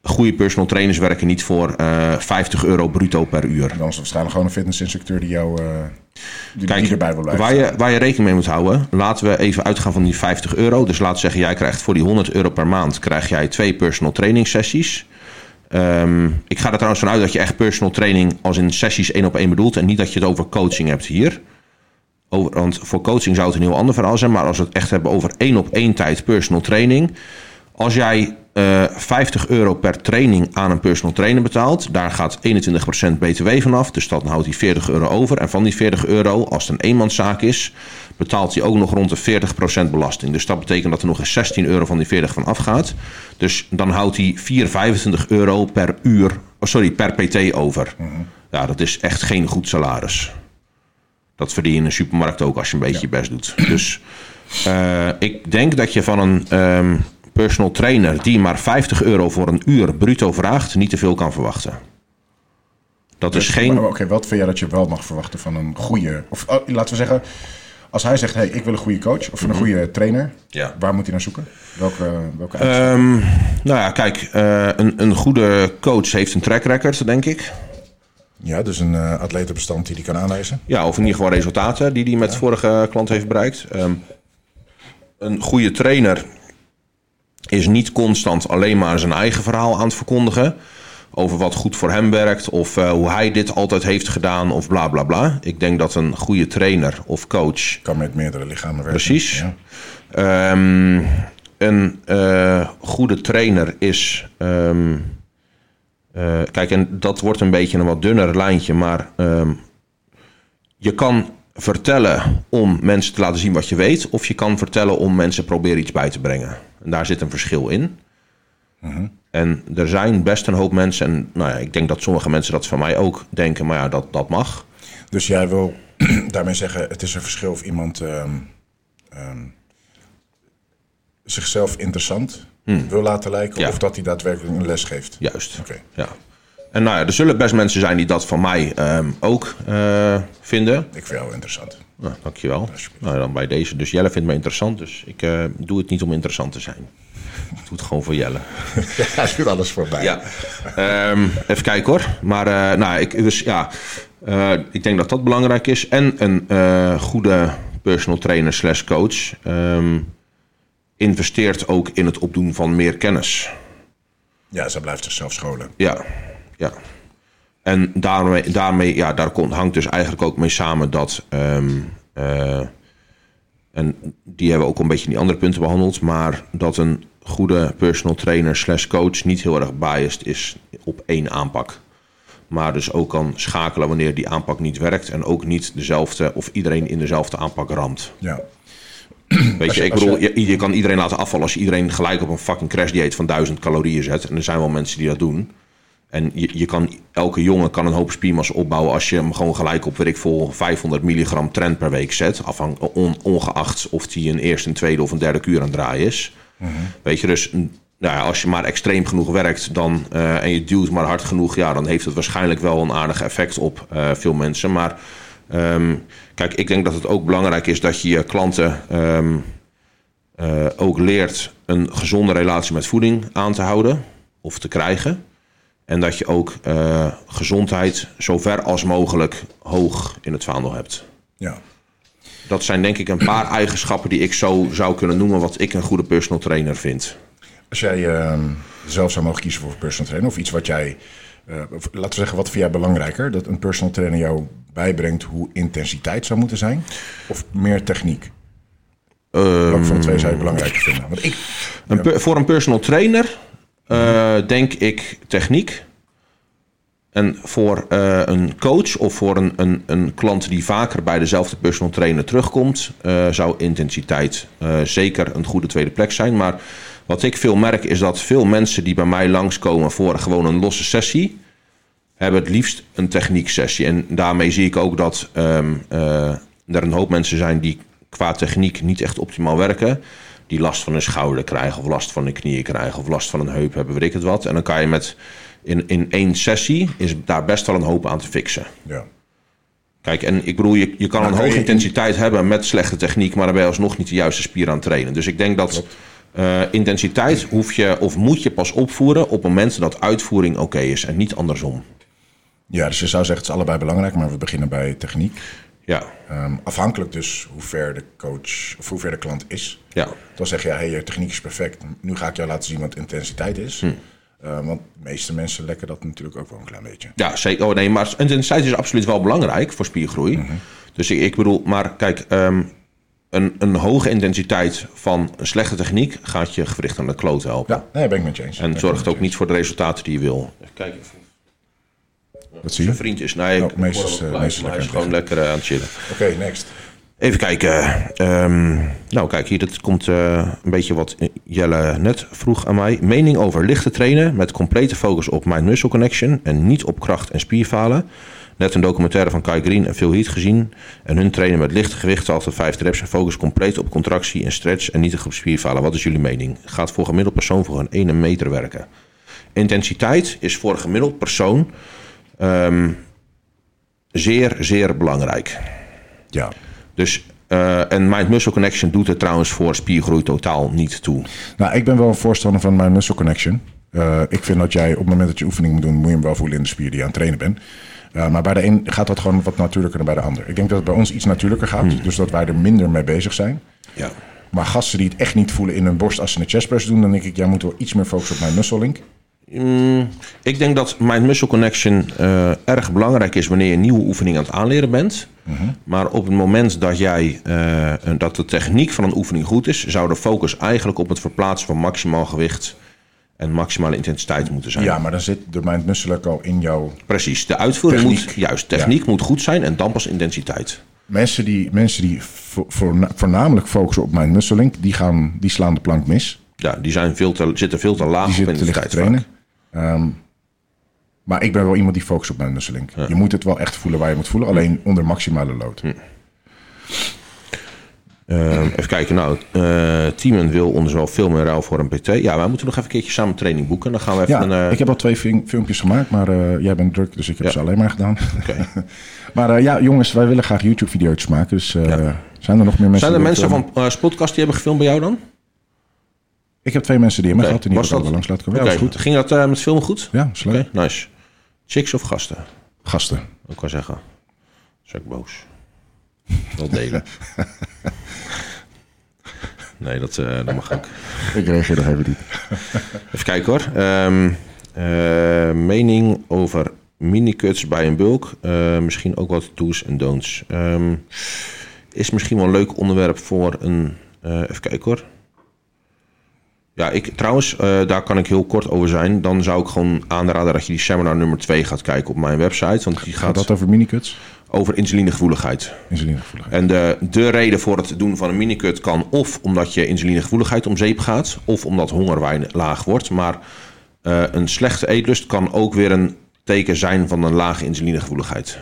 goede personal trainers werken niet voor uh, eh, 50 euro bruto per uur. Dan is het waarschijnlijk gewoon een fitnessinstructeur die jou uh, die, Kijk, erbij wil blijven. Waar je, waar je rekening mee moet houden, laten we even uitgaan van die 50 euro. Dus laten we zeggen, jij krijgt voor die 100 euro per maand krijg jij twee personal training sessies. Um, ik ga er trouwens vanuit dat je echt personal training als in sessies één op één bedoelt en niet dat je het over coaching hebt hier. Over, want voor coaching zou het een heel ander verhaal zijn, maar als we het echt hebben over één op één tijd personal training. Als jij 50 eh, euro per training aan een personal trainer betaalt. Daar gaat 21% BTW vanaf. Dus dan houdt hij 40 euro over. En van die 40 euro, als het een eenmanszaak is, betaalt hij ook nog rond de 40% belasting. Dus dat betekent dat er nog eens 16 euro van die 40 van afgaat. Dus dan houdt hij 4,25 euro per uur, oh sorry, per PT over. Mhm. Ja, dat is echt geen goed salaris. Dat verdien je in een supermarkt ook als je een beetje je best doet. Dus uh, ik denk dat je van een um, personal trainer die maar 50 euro voor een uur bruto vraagt, niet te veel kan verwachten. Dat is geen. Oké, wat vind jij dat je wel mag verwachten van een goede. Of oh, laten we zeggen, als hij zegt: hey, ik wil een goede coach of een mhm. goede trainer, ja. waar moet hij naar zoeken? Welke, welke um, Nou ja, kijk, uh, een, een goede coach heeft een track record, denk ik. Ja, dus een uh, atletenbestand die hij kan aanwijzen. Ja, of in ieder geval resultaten die hij met vorige klant heeft bereikt. Um, een goede trainer is niet constant alleen maar zijn eigen verhaal aan het verkondigen. Over wat goed voor hem werkt of uh, hoe hij dit altijd heeft gedaan of bla bla bla. Ik denk dat een goede trainer of coach. Kan met meerdere lichamen werken. Precies. Ja. Um, een uh, goede trainer is. Um, uh, kijk, en dat wordt een beetje een wat dunner lijntje, maar um, je kan vertellen om mensen te laten zien wat je weet, of je kan vertellen om mensen proberen iets bij te brengen. En daar zit een verschil in. Mhm. En er zijn best een hoop mensen, en nou ja, ik denk dat sommige mensen dat van mij ook denken, maar ja, dat, dat mag. Dus jij wil daarmee zeggen, het is een verschil of iemand ehm, ehm, zichzelf interessant hmm. wil laten lijken, of dat hij daadwerkelijk een les geeft. Juist. Oké. Ja. En nou ja, er zullen best mensen zijn die dat van mij um, ook uh, vinden. Ik vind jou interessant. Nou, dankjewel. Nou, dan bij deze. Dus Jelle vindt me interessant, dus ik uh, doe het niet om interessant te zijn. Ik doe het gewoon voor Jelle. ja, hij doet alles voorbij. Ja. Um, even kijken hoor. Maar uh, nou, ik, dus, ja, ik denk dat dat belangrijk is. En een goede personal trainer slash coach um, investeert ook in het opdoen van meer kennis. Ja, ze blijft zichzelf scholen. Ja, ja. En daarmee, daarmee ja, daar komt, hangt dus eigenlijk ook mee samen dat. Um, uh, en die hebben we ook een beetje in die andere punten behandeld. Maar dat een goede personal trainer slash coach niet heel erg biased is op één aanpak. Maar dus ook kan schakelen wanneer die aanpak niet werkt. En ook niet dezelfde of iedereen in dezelfde aanpak ramt. Ja. Weet je, ik bedoel, je, je, kan iedereen laten afvallen als je iedereen gelijk op een fucking crash dieet van 1000 calorieën zet. En er zijn wel mensen die dat doen. En je, je kan, elke jongen kan een hoop spiermassa opbouwen als je hem gewoon gelijk op, weet ik vol 500 milligram trend per week zet. Afhang, ongeacht of hij een eerste, een tweede of een derde kuur aan het draaien is. Mhm. Weet je, dus nou ja, als je maar extreem genoeg werkt dan, uh, en je duwt maar hard genoeg, ja, dan heeft het waarschijnlijk wel een aardig effect op uh, veel mensen. Maar um, kijk, ik denk dat het ook belangrijk is dat je je klanten um, uh, ook leert een gezonde relatie met voeding aan te houden of te krijgen. En dat je ook uh, gezondheid zo ver als mogelijk hoog in het vaandel hebt. Ja. Dat zijn denk ik een paar eigenschappen die ik zo zou kunnen noemen wat ik een goede personal trainer vind. Als jij uh, zelf zou mogen kiezen voor een personal trainer of iets wat jij, uh, laten we zeggen, wat vind jij belangrijker? Dat een personal trainer jou bijbrengt hoe intensiteit zou moeten zijn? Of meer techniek? Um, Welke van de twee zou je belangrijker vinden? Want ik, een, Voor een personal trainer uh, denk ik techniek. En voor uh, een coach of voor een, een, een klant die vaker bij dezelfde personal trainer terugkomt, uh, zou intensiteit zeker een goede tweede plek zijn. Maar wat ik veel merk is dat veel mensen die bij mij langskomen voor gewoon een losse sessie, hebben het liefst een technieksessie. En daarmee zie ik ook dat uh, er een hoop mensen zijn die qua techniek niet echt optimaal werken. Die last van een schouder krijgen, of last van een knieën krijgen, of last van een heup hebben, weet ik het wat. En dan kan je met in, in één sessie is daar best wel een hoop aan te fixen. Ja. Kijk, en ik bedoel, je, je kan een hoge intensiteit hebben met slechte techniek, maar dan ben je alsnog niet de juiste spier aan trainen. Dus ik denk dat uh, intensiteit hoef je of moet je pas opvoeren op momenten dat uitvoering oké is en niet andersom. Ja, dus je zou zeggen het is allebei belangrijk, maar we beginnen bij techniek. Ja. Um, afhankelijk dus hoe ver de coach of hoe ver de klant is. Ja. Dan zeg je, ja, hey, je techniek is perfect. Nu ga ik jou laten zien wat intensiteit is. Hm. Uh, want de meeste mensen lekken dat natuurlijk ook wel een klein beetje. Ja, zeker. Oh nee, maar intensiteit is absoluut wel belangrijk voor spiergroei. Mm -hmm. Dus ik, ik, bedoel, maar kijk, um, een, een hoge intensiteit van een slechte techniek gaat je gewricht aan de kloot helpen. Ja, nee, ben ik met je eens. En zorgt ook niet voor de resultaten die je wil. Even kijken. Wat zie je? Zijn vriendjes. Nee, meesters, uh, meesters hij is gewoon lekker uh, aan het chillen. Oké, okay, next. Even kijken. Um, nou, kijk, hier dat komt uh, een beetje wat Jelle net vroeg aan mij. Mening over lichte trainen met complete focus op mind-muscle connection en niet op kracht en spierfalen. Net een documentaire van Kai Green en Phil Heath gezien. En hun trainen met lichte gewichten altijd 5 reps en focus compleet op contractie en stretch en niet op spierfalen. Wat is jullie mening? Gaat voor gemiddeld persoon voor een 1 meter werken? Intensiteit is voor een gemiddeld persoon um, zeer, zeer belangrijk. Ja. Dus uh, en Mind-Muscle Connection doet er trouwens voor spiergroei totaal niet toe. Nou, ik ben wel een voorstander van Mind-Muscle Connection. Uh, ik vind dat jij op het moment dat je oefening moet doen, moet je hem wel voelen in de spier die je aan het trainen bent. Uh, maar bij de een gaat dat gewoon wat natuurlijker dan bij de ander. Ik denk dat het bij ons iets natuurlijker gaat, hmm. dus dat wij er minder mee bezig zijn. Ja. Maar gasten die het echt niet voelen in hun borst als ze een chestpress doen, dan denk ik, jij moet wel iets meer focussen op mijn muscle link. Mm, ik denk dat mind-muscle connection uh, erg belangrijk is wanneer je een nieuwe oefening aan het aanleren bent. Uh mhm. -huh. Maar op het moment dat, jij, uh, dat de techniek van een oefening goed is, zou de focus eigenlijk op het verplaatsen van maximaal gewicht en maximale intensiteit moeten zijn. Ja, maar dan zit de mind-muscle al in jouw. Precies, de uitvoering techniek. moet juist, techniek ja. moet goed zijn en dan pas intensiteit. Mensen die, mensen die voornamelijk focussen op mind-muscle link, die, gaan, die slaan de plank mis. Ja, die zijn veel te, zitten veel te laag die op intensiteit. trainen. Um, maar ik ben wel iemand die focust op mijn musseling. Ja. Je moet het wel echt voelen waar je moet voelen, alleen onder maximale load. Hm. Uh, even kijken, nou, uh, Tiemen wil ons wel veel meer ruil voor een PT. Ja, wij moeten nog even een keertje samen training boeken. Dan gaan we even ja, een, uh... ik heb al twee filmpjes gemaakt, maar uh, jij bent druk, dus ik heb ja. ze alleen maar gedaan. Okay. maar ja, jongens, wij willen graag YouTube-video's maken. Dus ja. zijn er nog meer mensen? Zijn er mensen van Spotcast die hebben gefilmd bij jou dan? Ik heb twee mensen die hebben okay. gehad en die langs laten komen. Okay. Ja, goed. Ging dat uh, met filmen goed? Ja, is leuk. Okay, nice. Chicks of gasten? Gasten. Ik kan zeggen. Zeg boos. Wel delen. nee, dat, uh, dat mag ook. ik reageer nog even niet. even kijken hoor. Um, uh, mening over minicuts bij een bulk. Misschien ook wat do's en don'ts. Um, is misschien wel een leuk onderwerp voor een... even kijken hoor. Ja, ik, trouwens, uh, daar kan ik heel kort over zijn. Dan zou ik gewoon aanraden dat je die seminar nummer 2 gaat kijken op mijn website. Want die gaat, gaat dat over minicuts? Over insulinegevoeligheid. Insulinegevoeligheid. En de, de reden voor het doen van een minicut kan of omdat je insulinegevoeligheid om zeep gaat, of omdat hongerwijn laag wordt. Maar uh, een slechte eetlust kan ook weer een teken zijn van een lage insulinegevoeligheid.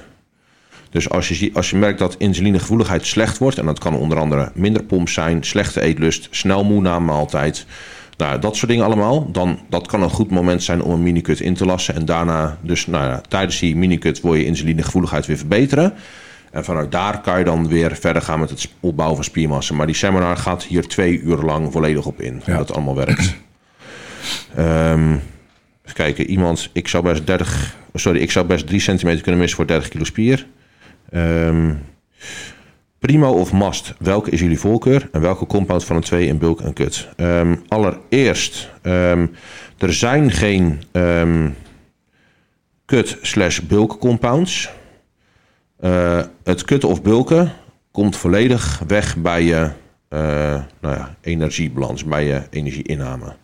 Dus als je, als je merkt dat insulinegevoeligheid slecht wordt, en dat kan onder andere minder pomp zijn, slechte eetlust, snel moe na een maaltijd, nou, dat soort dingen allemaal. Dan dat kan een goed moment zijn om een minicut in te lassen. En daarna, dus nou ja, tijdens die minicut wil je insulinegevoeligheid weer verbeteren. En vanuit daar kan je dan weer verder gaan met het opbouwen van spiermassa. Maar die seminar gaat hier twee uur lang volledig op in. Dat allemaal werkt. um, even kijken, iemand, ik zou best 30, sorry, ik zou best 3 centimeter kunnen missen voor 30 kilo spier. Um, Primo of mast, welke is jullie voorkeur en welke compound van de twee in bulk en kut? Um, allereerst, um, er zijn geen um, kut slash bulk compounds. Uh, het kutten of bulken komt volledig weg bij je uh, nou ja, energiebalans, bij je energieinname.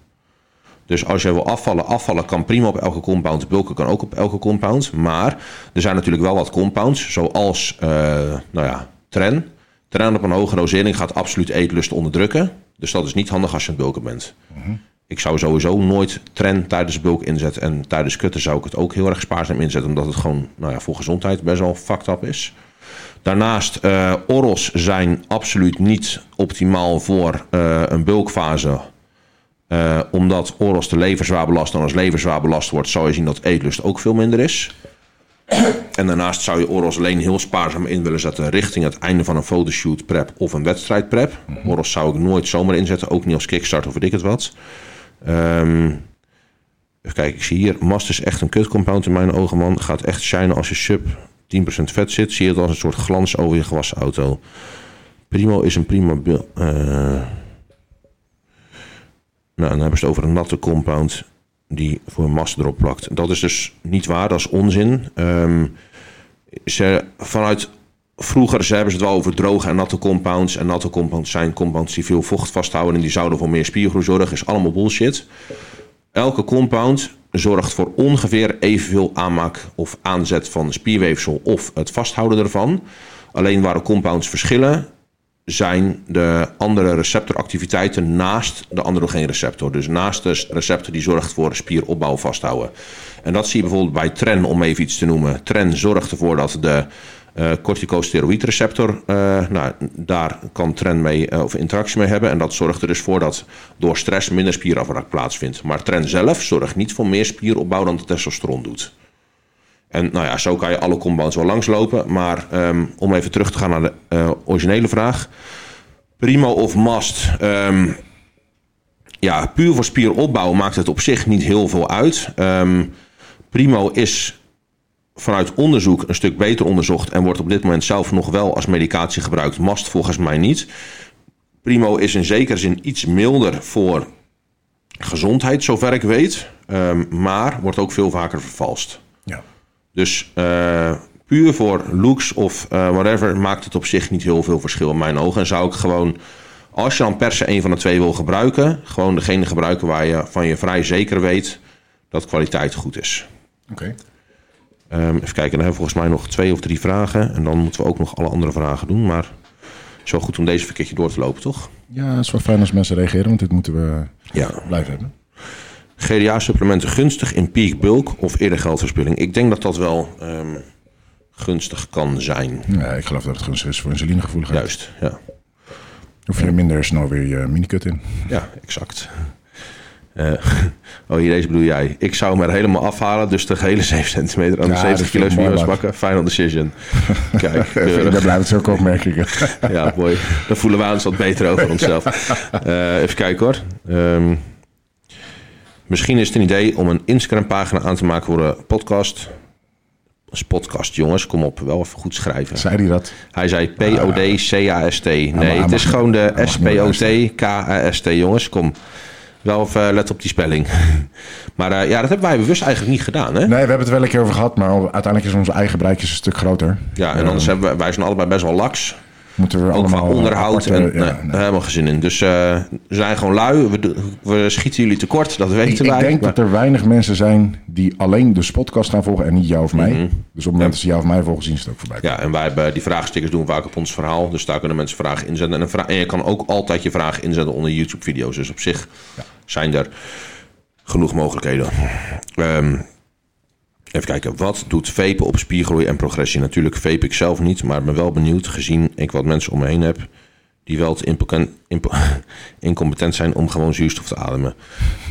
Dus als je wil afvallen, afvallen kan prima op elke compound, bulken kan ook op elke compound. Maar er zijn natuurlijk wel wat compounds, zoals uh, nou ja, tren. Tren op een hoge dosering gaat absoluut eetlust onderdrukken. Dus dat is niet handig als je aan het bulken bent. Uh -huh. ik zou sowieso nooit tren tijdens bulk inzetten. En tijdens kutten zou ik het ook heel erg spaarzaam inzetten. Omdat het gewoon nou ja, voor gezondheid best wel fucked up is. Daarnaast, uh, zijn absoluut niet optimaal voor uh, een bulkfase. Uh, omdat oros de lever zwaar belast. En als lever zwaar belast wordt, zou je zien dat eetlust ook veel minder is. En daarnaast zou je oros alleen heel spaarzaam in willen zetten richting het einde van een fotoshoot prep of een wedstrijd prep. Mhm. Oros zou ik nooit zomaar inzetten, ook niet als kickstart of weet ik het wat. Um, even kijken, ik zie hier, mast is echt een kutcompound in mijn ogen man. Gaat echt shinen als je sub 10% vet zit. Zie je het als een soort glans over je gewassen auto. Primo is een prima... Uh, nou, dan hebben ze het over een natte compound die voor een mast erop plakt. Dat is dus niet waar, dat is onzin. Um, ze, vanuit vroeger ze hebben ze het wel over droge en natte compounds. En natte compounds zijn compounds die veel vocht vasthouden en die zouden voor meer spiergroei zorgen. Is allemaal bullshit. Elke compound zorgt voor ongeveer evenveel aanmaak of aanzet van spierweefsel of het vasthouden ervan. Alleen waar de compounds verschillen, zijn de andere receptoractiviteiten naast de androgeenreceptor. Dus naast de receptor die zorgt voor spieropbouw vasthouden. En dat zie je bijvoorbeeld bij TREN, om even iets te noemen. TREN zorgt ervoor dat de uh, corticosteroïdreceptor, uh, nou, daar kan TREN mee, uh, of interactie mee hebben. En dat zorgt er dus voor dat door stress minder spierafbraak plaatsvindt. Maar TREN zelf zorgt niet voor meer spieropbouw dan de testosteron doet. En nou ja, zo kan je alle compounds wel langslopen. Maar um, om even terug te gaan naar de uh, originele vraag. Primo of mast. Um, ja, puur voor spieropbouw maakt het op zich niet heel veel uit. Um, Primo is vanuit onderzoek een stuk beter onderzocht en wordt op dit moment zelf nog wel als medicatie gebruikt. Mast volgens mij niet. Primo is in zekere zin iets milder voor gezondheid, zover ik weet. maar wordt ook veel vaker vervalst. Dus uh, puur voor looks of uh, whatever maakt het op zich niet heel veel verschil in mijn ogen. En zou ik gewoon, als je dan per se een van de twee wil gebruiken, gewoon degene gebruiken waar je van je vrij zeker weet dat kwaliteit goed is. Oké. Okay. Um, even kijken, dan hebben we volgens mij nog twee of drie vragen. En dan moeten we ook nog alle andere vragen doen. Maar het is wel goed om deze verkeertje door te lopen, toch? Ja, het is wel fijn als mensen reageren, want dit moeten we ja. blijven hebben. GDA-supplementen gunstig in peak bulk of eerder geldverspilling? Ik denk dat dat wel um, gunstig kan zijn. Ja, ik geloof dat het gunstig is voor insulinegevoeligheid. Juist, ja. Hoef je minder snel weer je minikut in. Ja, exact. Uh, oh, hier deze bedoel jij. Ik zou hem er helemaal afhalen, dus de hele 7 centimeter aan de ja, 70 kilo's bakken. Final decision. Kijk, daar blijven het ook opmerkingen. ja, mooi. Dan voelen we ons wat beter over onszelf. Uh, even kijken hoor. Um, Misschien is het een idee om een Instagram-pagina aan te maken voor een podcast. Een podcast, jongens. Kom op, wel even goed schrijven. Zei hij dat? Hij zei P-O-D-C-A-S-T. Nee, het is gewoon de S-P-O-T-K-A-S-T, jongens. Kom. Wel even let op die spelling. maar uh, ja, dat hebben wij bewust eigenlijk niet gedaan, hè? Nee, we hebben het wel een keer over gehad, maar uiteindelijk is ons eigen bereikjes een stuk groter. Ja, en anders hebben wij, wij zijn allebei best wel laks. Moeten we ook van onderhoud en ja, nee, helemaal gezin in. Dus uh, we zijn gewoon lui. We, we, schieten jullie tekort, dat weten ik, wij. Ik denk dat er weinig mensen zijn die alleen de podcast gaan volgen en niet jou of mij. Mm -hmm. Dus op het moment dat ze jou of mij volgen, zien ze het ook voorbij. Ja, en wij hebben die vraagstickers doen vaak op ons verhaal. Dus daar kunnen mensen vragen inzenden. En, en je kan ook altijd je vragen inzetten onder YouTube-video's. Dus op zich ja. zijn er genoeg mogelijkheden. Um, Even kijken, wat doet vapen op spiergroei en progressie? Natuurlijk vape ik zelf niet, maar ben wel benieuwd gezien ik wat mensen om me heen heb die wel te incompetent zijn om gewoon zuurstof te ademen.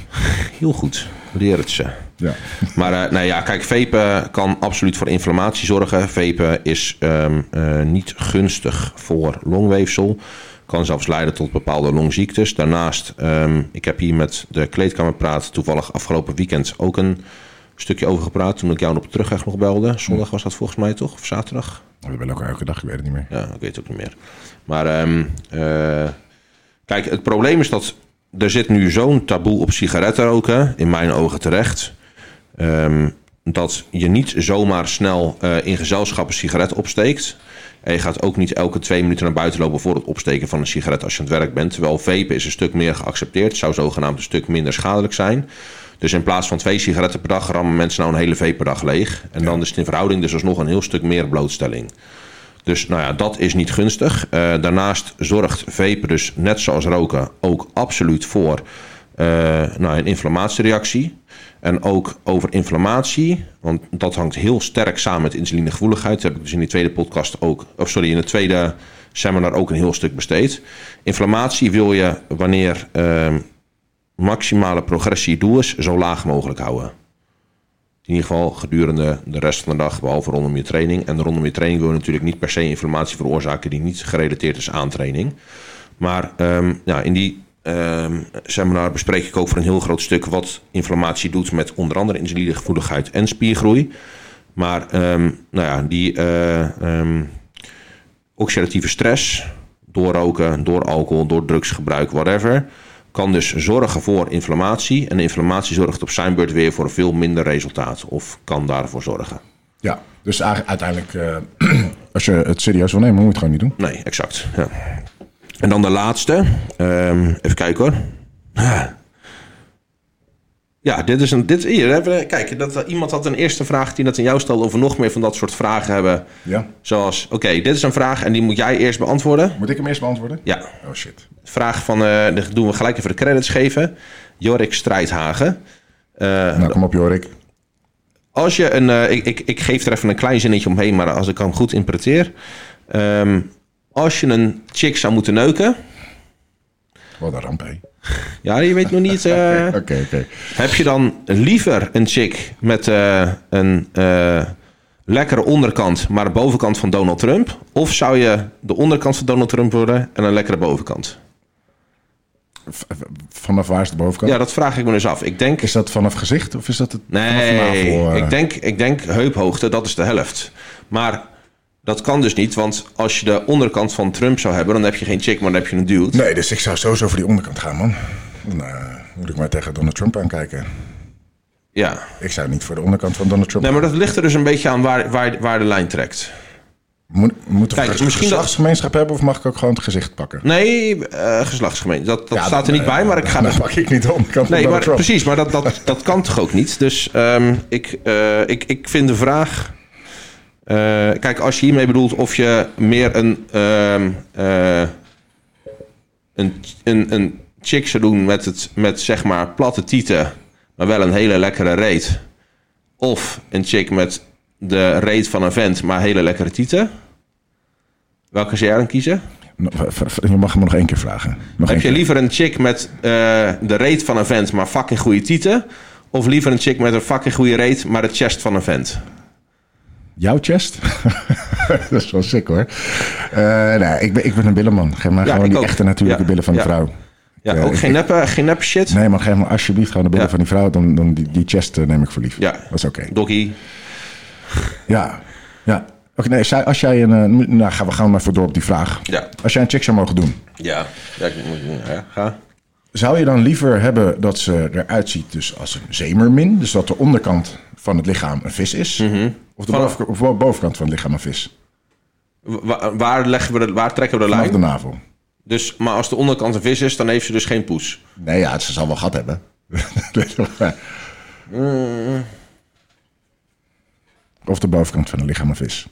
Heel goed, leer het ze. Ja. Maar uh, nou ja, kijk, vapen kan absoluut voor inflammatie zorgen. Vapen is um, uh, niet gunstig voor longweefsel. Kan zelfs leiden tot bepaalde longziektes. Daarnaast, um, ik heb hier met de kleedkamerpraat toevallig afgelopen weekend ook een stukje over gepraat toen ik jou op terugweg nog belde. Zondag was dat volgens mij toch? Of zaterdag? We hebben ook elke dag, ik weet het niet meer. Ja, ik weet het ook niet meer. Maar um, uh, kijk, het probleem is dat er zit nu zo'n taboe op sigaretten roken, in mijn ogen terecht. Um, dat je niet zomaar snel uh, in gezelschap een sigaret opsteekt. En je gaat ook niet elke twee minuten naar buiten lopen voor het opsteken van een sigaret als je aan het werk bent. Terwijl vapen is een stuk meer geaccepteerd. zou zogenaamd een stuk minder schadelijk zijn. Dus in plaats van twee sigaretten per dag rammen mensen nou een hele vape per dag leeg. En dan is het in verhouding dus alsnog een heel stuk meer blootstelling. Dus nou ja, dat is niet gunstig. Uh, daarnaast zorgt vapen dus net zoals roken ook absoluut voor nou, een inflammatiereactie. En ook over inflammatie, want dat hangt heel sterk samen met insulinegevoeligheid. Dat heb ik dus in die tweede podcast ook, of sorry, in de tweede seminar ook een heel stuk besteed. Inflammatie wil je wanneer uh, maximale progressie doel is, zo laag mogelijk houden. In ieder geval gedurende de rest van de dag, behalve rondom je training. En rondom je training wil je natuurlijk niet per se inflammatie veroorzaken die niet gerelateerd is aan training. Maar um, ja, in die um, seminar bespreek ik ook voor een heel groot stuk wat inflammatie doet met onder andere insulinegevoeligheid en spiergroei. Maar um, nou ja, die uh, oxidatieve stress, door roken, door alcohol, door drugsgebruik, whatever, kan dus zorgen voor inflammatie. En inflammatie zorgt op zijn beurt weer voor veel minder resultaat. Of kan daarvoor zorgen. Ja, dus uiteindelijk, uh, als je het serieus wil nemen, moet je het gewoon niet doen. Nee, exact. Ja. En dan de laatste. Um, even kijken hoor. Ja, dit is een. Dit, hier, hebben, kijk, dat, iemand had een eerste vraag die dat aan jou stelde over nog meer van dat soort vragen hebben. Ja. Zoals: oké, dit is een vraag en die moet jij eerst beantwoorden. Moet ik hem eerst beantwoorden? Ja. Oh shit. Vraag van, uh, doen we gelijk even de credits geven. Jorik Strijdhagen. Uh, nou, kom op, Jorik. Als je een. Uh, ik, ik, ik geef er even een klein zinnetje omheen, maar als ik hem goed interpreteer. Um, als je een chick zou moeten neuken. Wat een ramp, hè? Ja, je weet nog niet. Oké, oké. Heb je dan liever een chick met uh, een uh, lekkere onderkant, maar de bovenkant van Donald Trump? Of zou je de onderkant van Donald Trump worden en een lekkere bovenkant? Vanaf waar is de bovenkant? Ja, dat vraag ik me dus af. Ik denk... Is dat vanaf gezicht of is dat het nee, navel, ik, denk, ik denk heuphoogte, dat is de helft. Maar dat kan dus niet, want als je de onderkant van Trump zou hebben, dan heb je geen chick, maar dan heb je een dude. Nee, dus ik zou sowieso voor die onderkant gaan, man. Dan uh, moet ik maar tegen Donald Trump aankijken. Ja. Ik zou niet voor de onderkant van Donald Trump Nee, maar dat ligt er dus een beetje aan waar, waar, waar de lijn trekt. Moet, moet Kijk, een misschien geslachtsgemeenschap hebben of mag ik ook gewoon het gezicht pakken? Nee, uh, geslachtsgemeenschap. Dat, dat staat er niet bij, maar ik ga... Dan pak ik niet de onderkant nee, van maar, Trump. Precies, maar dat, dat, dat kan toch ook niet? Dus um, ik, uh, ik, ik vind de vraag... Uh, kijk, als je hiermee bedoelt of je meer een, uh, uh, een, een, een chick zou doen met, het, met zeg maar platte tieten, maar wel een hele lekkere reet. Of een chick met de reet van een vent, maar hele lekkere tieten. Welke zou jij dan kiezen? Je mag hem nog één keer vragen. Nog Heb je keer. liever een chick met de reet van een vent, maar fucking goede tieten? Of liever een chick met een fucking goede reet, maar de chest van een vent? Jouw chest? dat is wel sick hoor. Uh, nee, ik ben, ik ben een billenman. Geef maar ja, gewoon die ook. echte natuurlijke ja, billen van ja. de vrouw. Ja, uh, ook geen neppe, geen neppe shit? Nee, maar geef me alsjeblieft gewoon de billen van die vrouw. Dan, dan die, die chest uh, neem ik voor lief. Ja. Dat is oké. Okay. Doggy. Ja, ja. Oké, okay, nee, als jij een... Nou, gaan we gaan maar voor door op die vraag. Ja. Als jij een chick zou mogen doen. Ja, ja, ik moet, ja ga. Zou je dan liever hebben dat ze eruit ziet dus als een zeemermin? Dus dat de onderkant van het lichaam een vis is? Mm -hmm. Of de boven, of bovenkant van het lichaam een vis? Waar, waar, leggen we de, waar trekken we de Vanaf lijn? de navel. Dus, maar als de onderkant een vis is, dan heeft ze dus geen poes? Nee, ja, ze zal wel gat hebben. mm. Of de bovenkant van het lichaam een vis.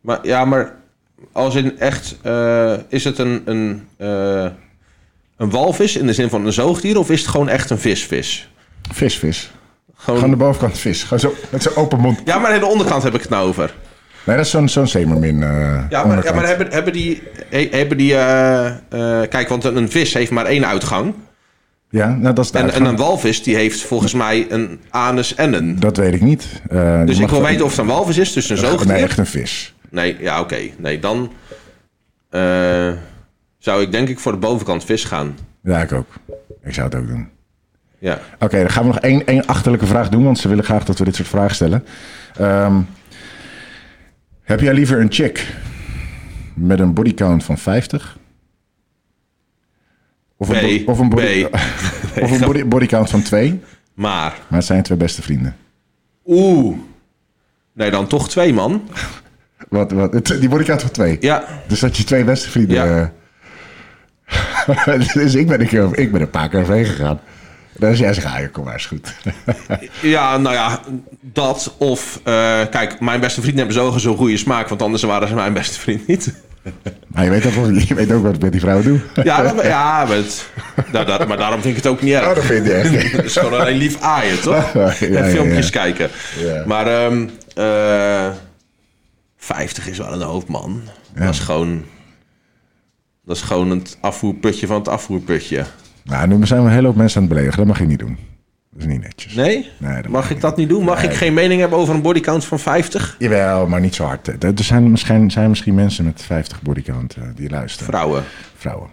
Maar, ja, maar als in echt... Uh, is het een... een uh, een walvis in de zin van een zoogdier of is het gewoon echt een visvis? Vis, vis. Gewoon... gewoon de bovenkant vis. Gewoon zo, met zo'n open mond. Ja, maar de onderkant heb ik het nou over. Nee, dat is zo'n zo'n zeemermin. Uh, ja, maar, ja, maar hebben, hebben die. Hebben die uh, uh, kijk, want een vis heeft maar één uitgang. Ja, nou, dat is de en, en, een walvis die heeft volgens mij een anus en een. Dat weet ik niet. dus ik wil weten of het een walvis is, dus een zoogdier. Nee, echt een vis. Nee, ja, oké. Okay. Nee, dan zou ik denk ik voor de bovenkant vis gaan. Ja, ik ook. Ik zou het ook doen. Ja. Oké, okay, dan gaan we nog één, één achterlijke vraag doen, want ze willen graag dat we dit soort vragen stellen. Um, heb jij liever een chick met een bodycount van 50? Of een, nee, bo of een, body, nee. of een body, bodycount van 2? Maar. Maar het zijn twee beste vrienden. Oeh. Nee, dan toch twee, man. wat, wat, die bodycount van 2? Ja. Dus dat je twee beste vrienden... Ja. dus ik ben, een keer, ik ben een paar keer overheen gegaan. Dus jij zegt, ah, kom maar, is goed. ja, nou ja, dat of... Uh, kijk, mijn beste vrienden hebben sowieso goede smaak... want anders waren ze mijn beste vriend niet. Maar je weet, ook, je weet ook wat ik met die vrouwen doe. Ja, dat, ja maar, het, dat, maar daarom vind ik het ook niet erg. Oh, dat vind je echt. Het is gewoon alleen lief aaien, toch? Ja, en filmpjes kijken. Ja. Maar ehm eh 50 is wel een hoop, man. Dat is gewoon... Dat is gewoon het afvoerputje van het afvoerputje. Nou, nu zijn we een hele hoop mensen aan het beledigen. Dat mag je niet doen. Dat is niet netjes. Nee? Nee, Mag ik dat niet doen? Mag ik geen mening hebben over een bodycount van 50? Jawel, maar niet zo hard. Er zijn misschien, zijn misschien mensen met 50 bodycount eh, die luisteren. Vrouwen. Vrouwen.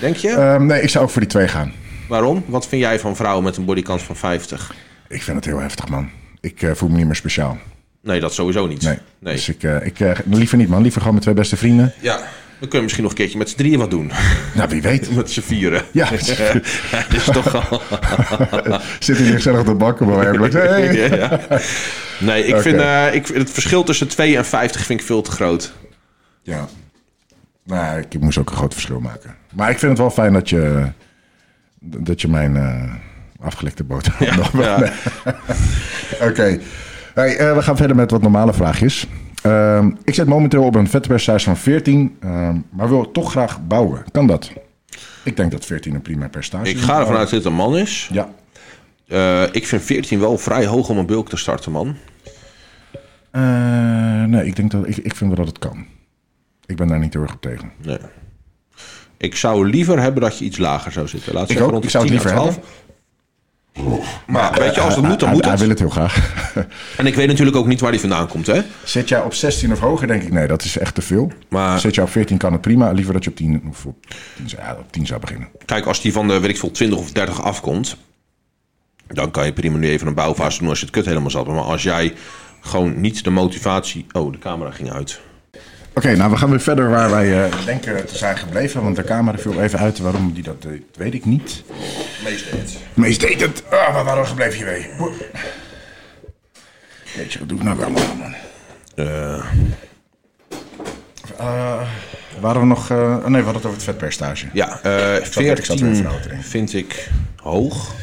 Denk je? Ehm, nee, ik zou ook voor die twee gaan. Waarom? Wat vind jij van vrouwen met een bodykount van 50? Ik vind het heel heftig, man. Ik eh, voel me niet meer speciaal. Nee, dat sowieso niet. Nee. nee. Dus ik, eh, ik liever niet, man. Liever gewoon met twee beste vrienden. Ja, dan kunnen we misschien nog een keertje met z'n drieën wat doen. Nou, wie weet. met z'n vieren. Ja, Dat is toch al... zit hier gezellig op de bank. Maar eigenlijk, hey. Ja, ja. Nee, ik vind, eh, ik, het verschil tussen 2 en 50 vind ik veel te groot. Ja. Nou, ik moest ook een groot verschil maken. Maar ik vind het wel fijn dat je, dat je mijn eh, afgelikte boterham nog... ja. Oké. Hey, eh, we gaan verder met wat normale vraagjes. Ehm, ik zit momenteel op een vetpercentage van 14, ehm, maar wil toch graag bouwen. Kan dat? Ik denk dat 14 een prima percentage Ik is. ga ervan uit dat dit een man is. Ja. Eh, ik vind 14 wel vrij hoog om een bulk te starten, man. Eh, nee, ik denk dat ik, ik vind wel dat het kan. Ik ben daar niet heel erg op tegen. Nee. Ik zou liever hebben dat je iets lager zou zitten. Laat Ik zeggen ook. rond Ik zou het 10 liever 12. Maar weet je, als het moet, dan hij, moet hij het. wil het heel graag. En ik weet natuurlijk ook niet waar die vandaan komt, hè? Zit jij op 16 of hoger, denk ik, nee, dat is echt te veel. Maar- Zit jij op 14 kan het prima. Liever dat je op 10, of op 10, zou- ja, op 10 zou beginnen. Kijk, als die van de, weet ik veel, 20 of 30 afkomt... dan kan je prima nu even een bouwfase doen als je het kut helemaal zat. Maar als jij gewoon niet de motivatie... Oh, de camera ging uit. Oké, nou we gaan weer verder waar wij eh, denken te zijn gebleven. Want de camera viel even uit. Waarom die dat deed, weet ik niet. Meest deed. Meest deed het. Ah, waar waren we gebleven hiermee? Jeetje, wat doe ik nou allemaal, man? Eh, Waren we nog... oh nee, we hadden het over het vetpercentage. ja, eh ik zat weer 14 vind ik hoog.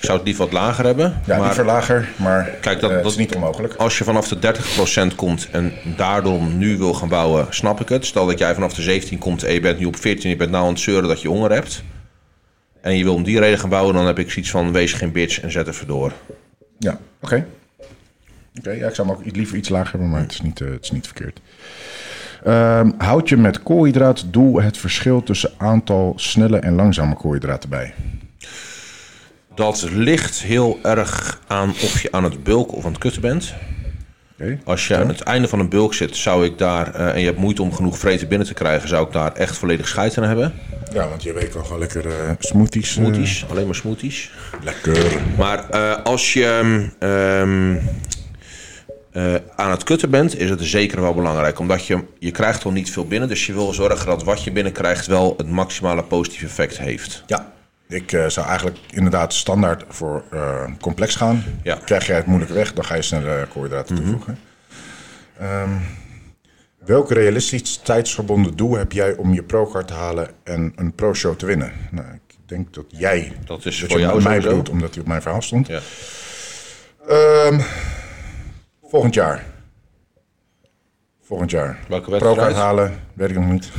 Ik zou het liever wat lager hebben. Ja, maar liever lager, maar Kijk, dat- eh, dat- is niet onmogelijk. als je vanaf de 30% komt en daardoor nu wil gaan bouwen, snap ik het. Stel dat jij vanaf de 17 komt en je bent nu op 14, je bent nou aan het zeuren dat je honger hebt. En je wil om die reden gaan bouwen, dan heb ik zoiets van wees geen bitch en zet even door. Ja, oké. Oké, ja, ik zou hem ook liever iets lager hebben, maar het is niet, eh, het is niet verkeerd. Ehm, houd je met koolhydraatdoel het verschil tussen aantal snelle en langzame koolhydraten bij? Dat ligt heel erg aan of je aan het bulken of aan het kutten bent. Als je aan het einde van een bulk zit, zou ik daar, eh, en je hebt moeite om genoeg vreten binnen te krijgen, zou ik daar echt volledig scheid aan hebben. Ja, want je weet wel gewoon lekker eh, smoothies. eh, Smoothies, alleen maar smoothies. lekker. Maar als je ehm, eh, aan het kutten bent, is het zeker wel belangrijk. Omdat je, je krijgt al niet veel binnen. Dus je wil zorgen dat wat je binnenkrijgt wel het maximale positieve effect heeft. Ja. Ik eh, zou eigenlijk inderdaad standaard voor eh, complex gaan. Ja. Krijg jij het moeilijk weg, dan ga je sneller koolhydraten toevoegen. Ehm, welk realistisch tijdsgebonden doel heb jij om je pro-card te halen en een pro-show te winnen? Nou, ik denk dat jij... Dat is dat voor je jou mij bedoelt, omdat hij op mijn verhaal stond. Ja. Ehm, volgend jaar. Volgend jaar. Welke wedstrijd? Pro-kaart halen, weet ik nog niet.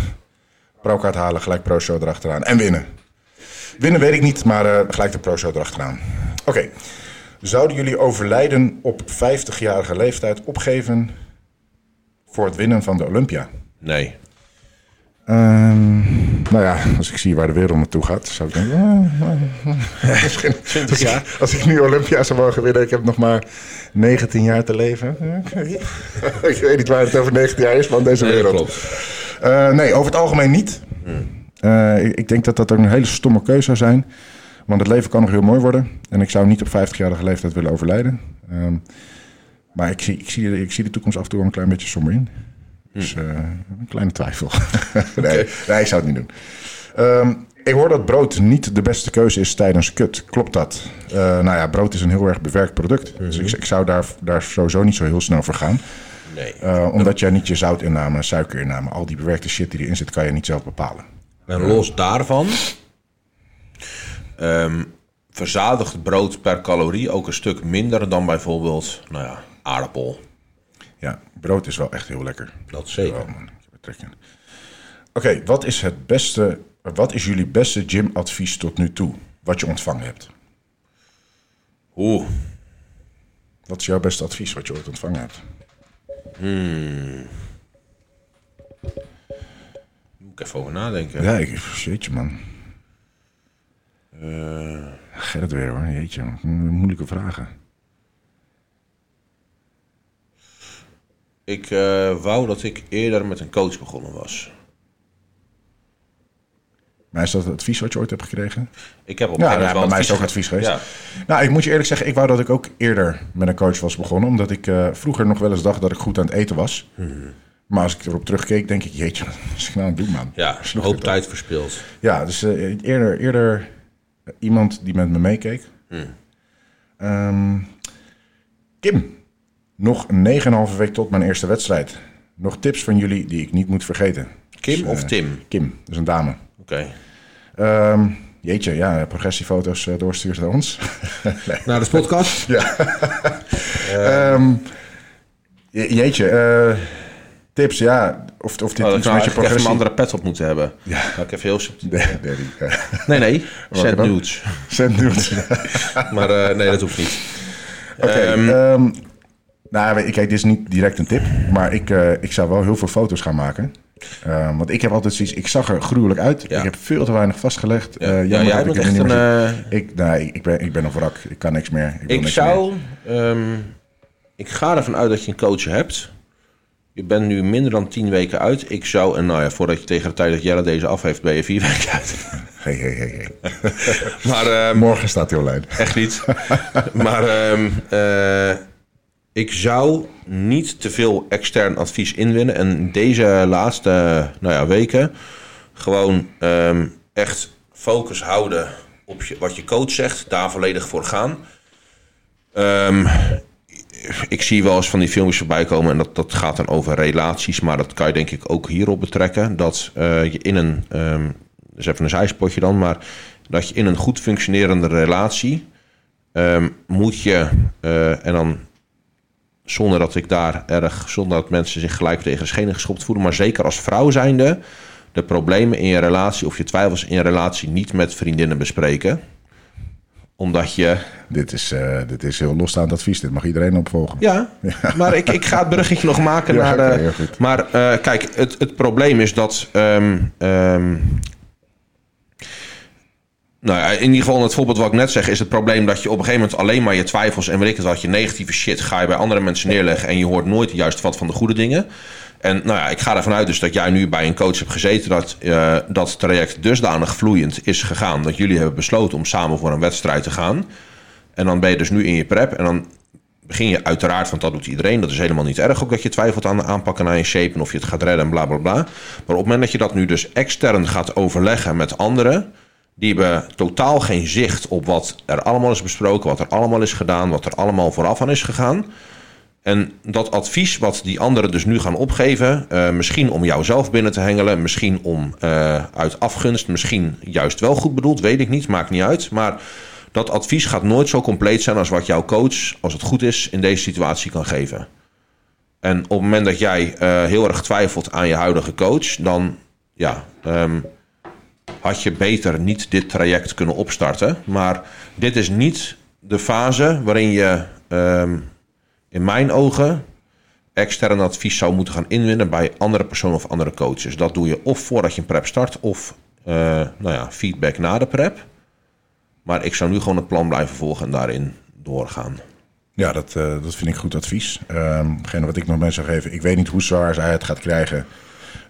Pro-kaart halen, gelijk pro-show erachteraan. En winnen. Winnen weet ik niet, maar eh, gelijk de pro-show erachteraan. Oké. Zouden jullie overlijden op 50-jarige leeftijd opgeven voor het winnen van de Olympia? Nee. Ehm, nou ja, als ik zie waar de wereld naartoe gaat, zou ik denken... ah, misschien, 20 jaar. Als ik nu Olympia zou mogen winnen, ik heb nog maar 19 jaar te leven. ik weet niet waar het over 19 jaar is, maar in deze Nee, wereld. Eh, nee, over het algemeen niet. Eh, ik, ik denk dat dat ook een hele stomme keuze zou zijn. Want het leven kan nog heel mooi worden. En ik zou niet op 50-jarige leeftijd willen overlijden. Ehm, maar ik zie, ik, zie, ik zie de toekomst af en toe wel een klein beetje somber in. Dus eh, een kleine twijfel. nee, nee, ik zou het niet doen. Ehm, ik hoor dat brood niet de beste keuze is tijdens kut. Klopt dat? Eh, nou ja, brood is een heel erg bewerkt product. Dus ik, ik zou daar, daar sowieso niet zo heel snel voor gaan. Nee. Omdat jij niet je zoutinname, suikerinname, al die bewerkte shit die erin zit, kan je niet zelf bepalen. En los daarvan ehm, verzadigt brood per calorie ook een stuk minder dan bijvoorbeeld, nou ja, aardappel. Ja, brood is wel echt heel lekker. Dat zeker. Wel, man. Ik heb. Oké, wat is het beste, wat is jullie beste gymadvies tot nu toe? Wat je ontvangen hebt? Oeh. Wat is jouw beste advies wat je ooit ontvangen hebt? Hmm. Even over nadenken. Ja, ik, jeetje man. Uh... Gerrit weer hoor, jeetje. Moeilijke vragen. Ik uh, wou dat ik eerder met een coach begonnen was. Maar is dat het advies wat je ooit hebt gekregen? Ik heb op ja, ja, bij mij is het ook advies geweest. Ja. Nou, ik moet je eerlijk zeggen, ik wou dat ik ook eerder met een coach was begonnen. Omdat ik uh, vroeger nog wel eens dacht dat ik goed aan het eten was. Hmm. Maar als ik erop terugkeek, denk ik, jeetje, wat is ik nou aan het doen, man? Ja, een hoop tijd verspild. Ja, dus uh, eerder, eerder iemand die met me meekeek. Hmm. Um, Kim, nog een 9,5 week tot mijn eerste wedstrijd. Nog tips van jullie die ik niet moet vergeten. Kim dus, of Tim? Kim, dat is een dame. Oké. Ehm, jeetje, ja, progressiefoto's doorstuurt naar ons. nee. Naar de podcast? ja. um, jeetje, uh, tips, ja. Of, of dit oh, iets met je progressie... een andere pet op moeten hebben. Ja. Nou, ik even heel subtiel. Nee, nee, nee. Send nudes. Send nudes. maar uh, nee, dat hoeft niet. Oké, okay, um, um, nou, kijk, dit is niet direct een tip. Maar ik, uh, ik zou wel heel veel foto's gaan maken. Uh, want ik heb altijd zoiets, ik zag er gruwelijk uit. Ik heb veel te weinig vastgelegd. Ja, uh, ja jij bent echt een... Uh... Ik, nee, ik, ben, ik ben een wrak. Ik kan niks meer. Ik, ik zou... Um, ik ga ervan uit dat je een coach hebt. Je bent nu minder dan tien weken uit. Ik zou, en nou ja, voordat je tegen de tijd dat Jelle deze af heeft, ben je vier weken uit. Hey, hey, hey, maar, um, Morgen staat hij online. Echt niet. maar um, ik zou niet te veel extern advies inwinnen. En deze laatste nou ja, weken gewoon ehm, echt focus houden op je, wat je coach zegt. Daar volledig voor gaan. Ik zie wel eens van die filmpjes voorbij komen en dat, dat gaat dan over relaties. Maar dat kan je denk ik ook hierop betrekken. Dat uh, je in een, um, dus even een zijspotje dan, maar dat je in een goed functionerende relatie moet je, uh, en dan zonder dat ik daar erg, zonder dat mensen zich gelijk tegen de schenen geschopt voelen. Maar zeker als vrouw zijnde, de problemen in je relatie of je twijfels in je relatie niet met vriendinnen bespreken. Omdat je. Dit is, uh, dit is heel losstaand advies. Dit mag iedereen opvolgen. Ja, maar ik, ik ga het bruggetje nog maken naar. De, maar uh, kijk, het, het probleem is dat. Um, um, nou ja, in ieder geval het voorbeeld wat ik net zeg, is het probleem dat je op een gegeven moment alleen maar je twijfels en weet ik het wat, je negatieve shit ga je bij andere mensen neerleggen en je hoort nooit juist wat van de goede dingen. En nou ja, ik ga ervan uit dus dat jij nu bij een coach hebt gezeten dat uh, dat traject dusdanig vloeiend is gegaan dat jullie hebben besloten om samen voor een wedstrijd te gaan. En dan ben je dus nu in je prep en dan begin je uiteraard, want dat doet iedereen, dat is helemaal niet erg ook dat je twijfelt aan de aanpakken naar je shape en of je het gaat redden en bla bla bla. Maar op het moment dat je dat nu dus extern gaat overleggen met anderen die hebben totaal geen zicht op wat er allemaal is besproken, wat er allemaal is gedaan, wat er allemaal vooraf aan is gegaan. En dat advies wat die anderen dus nu gaan opgeven, uh, misschien om jou zelf binnen te hengelen, misschien om uh, uit afgunst, misschien juist wel goed bedoeld, weet ik niet, maakt niet uit. Maar dat advies gaat nooit zo compleet zijn als wat jouw coach, als het goed is, in deze situatie kan geven. En op het moment dat jij uh, heel erg twijfelt aan je huidige coach, dan ja. Um, had je beter niet dit traject kunnen opstarten. Maar dit is niet de fase waarin je um, in mijn ogen extern advies zou moeten gaan inwinnen bij andere personen of andere coaches. Dat doe je of voordat je een prep start of uh, nou ja, feedback na de prep. Maar ik zou nu gewoon het plan blijven volgen en daarin doorgaan. Ja, dat, uh, dat vind ik goed advies. Um, wat ik nog mensen zou geven, ik weet niet hoe zwaar zij het gaat krijgen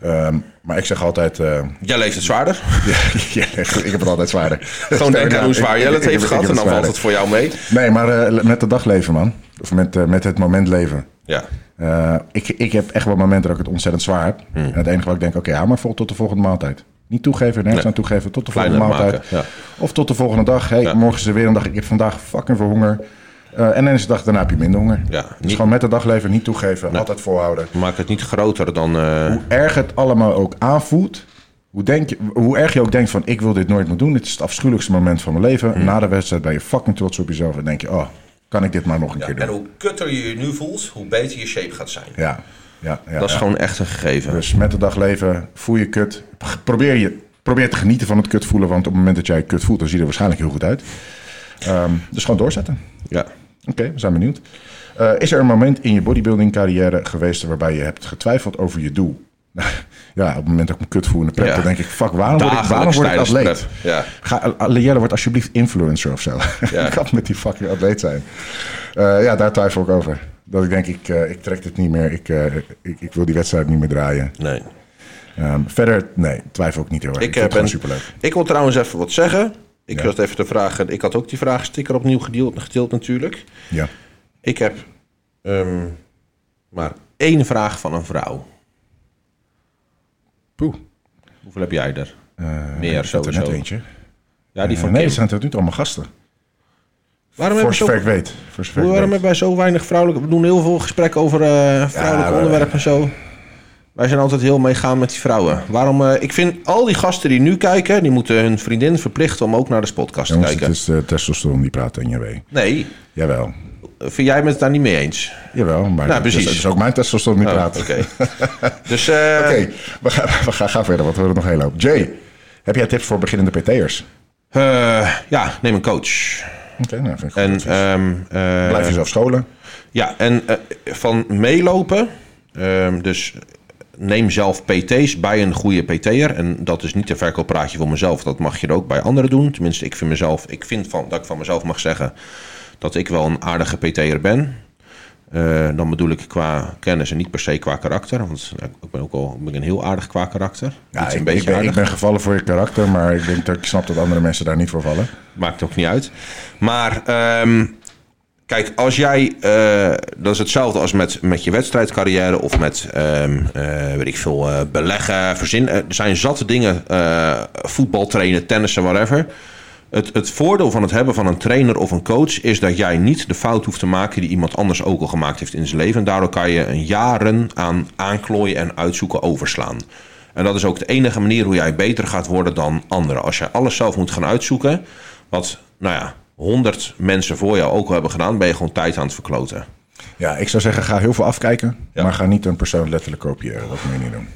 Um, maar ik zeg altijd... Uh, Jij leeft het zwaarder? ja, ik heb het altijd zwaarder. Gewoon denken aan hoe zwaar jij het heeft gehad en dan valt het voor jou mee. Nee, maar uh, met de dag leven, man. Of met, uh, met het moment leven. Ja. ik, ik heb echt wel momenten dat ik het ontzettend zwaar heb. Hmm. En het enige wat ik denk, oké, okay, hou maar vol tot de volgende maaltijd. Niet toegeven, nergens nee. aan toegeven, tot de volgende maaltijd. Ja. Of tot de volgende dag. Hey, ja. morgen is er weer een dag, ik heb vandaag fucking veel honger. Uh, en dan is de dag daarna heb je minder honger. Ja, dus niet, gewoon met de dag leven, niet toegeven, altijd volhouden. Maak het niet groter dan... Uh... Hoe erg het allemaal ook aanvoelt... Hoe, denk je, hoe erg je ook denkt van ik wil dit nooit meer doen. Dit is het afschuwelijkste moment van mijn leven. Hmm. Na de wedstrijd ben je fucking trots op jezelf. En denk je, oh, kan ik dit maar nog een ja, keer doen. En hoe kutter je je nu voelt, hoe beter je shape gaat zijn. Ja. Ja, ja, dat is gewoon echt een gegeven. Dus met de dag leven, voel je kut. Probeer, je, probeer te genieten van het kut voelen. Want op het moment dat jij kut voelt, dan zie je er waarschijnlijk heel goed uit. Um, dus gewoon doorzetten. Ja. Oké, we zijn benieuwd. Uh, is er een moment in je bodybuilding carrière geweest waarbij je hebt getwijfeld over je doel? ja, op het moment dat ik me kut voel in de prep, dan denk ik, fuck, waarom word ik, waarom word ik atleet? Ja. Ga, Jelle, word alsjeblieft influencer of zo. Ja. ik kan met die fucking atleet zijn. Uh, ja, daar twijfel ik over. Dat ik denk, ik, uh, ik trek dit niet meer. Ik, uh, ik, ik, wil die wedstrijd niet meer draaien. Nee. Um, verder, nee, twijfel ik niet heel erg. Ik, ik ben, superleuk. Ik wil trouwens even wat zeggen. Ik ja. even te vragen. Ik had ook die vraagsticker opnieuw gedeeld, gedeeld natuurlijk. Ja. Ik heb um, maar één vraag van een vrouw. Poeh. Hoeveel heb jij er? Uh, Meer sowieso. Er net eentje. Ja, die uh, van Nee, het zijn tot nu toe allemaal gasten. Waarom voor zover ik weet. Voor zover waarom hebben wij zo weinig vrouwelijke... We doen heel veel gesprekken over uh, vrouwelijke ja, onderwerpen en zo. Wij zijn altijd heel meegaan met die vrouwen. Waarom? Uh, ik vind al die gasten die nu kijken, die moeten hun vriendin verplichten om ook naar de podcast Jongens, te kijken. Het is de testosteron die praat in je wee. Nee. Jawel. Vind jij het daar niet mee eens? Jawel, maar nou, precies. Het is ook mijn testosteron die oh, praat. Oké. dus, uh... Oké, we, gaan, we gaan, gaan verder, want we willen nog heel lopen. Jay, heb jij tips voor beginnende PT'ers? Uh, ja, neem een coach. Oké, nou vind ik en, um, uh, Blijf jezelf scholen. Ja, en van meelopen, um, dus neem zelf PT's bij een goede PT'er. En dat is niet een verkooppraatje voor mezelf. Dat mag je er ook bij anderen doen. Tenminste, ik vind mezelf, ik vind van, dat ik van mezelf mag zeggen dat ik wel een aardige PT'er ben. Uh, dan bedoel ik qua kennis en niet per se qua karakter. Want ik ben ook al ben een heel aardig qua karakter. Ja, ik, ben, ik, ben, gevallen voor je karakter, maar ik denk dat ik snap dat andere mensen daar niet voor vallen. Maakt ook niet uit. Maar um, Kijk, als jij, uh, dat is hetzelfde als met, met je wedstrijdcarrière of met, um, uh, weet ik veel, beleggen, verzin. Er zijn zatte dingen, voetbal trainen, tennissen, whatever. Het, het voordeel van het hebben van een trainer of een coach is dat jij niet de fout hoeft te maken die iemand anders ook al gemaakt heeft in zijn leven. En daardoor kan je een jaren aan aanklooien en uitzoeken overslaan. En dat is ook de enige manier hoe jij beter gaat worden dan anderen. Als jij alles zelf moet gaan uitzoeken, wat, nou ja, honderd mensen voor jou ook al hebben gedaan, ben je gewoon tijd aan het verkloten. Ja, ik zou zeggen, ga heel veel afkijken, maar ga niet een persoon letterlijk kopiëren. Dat moet je niet doen.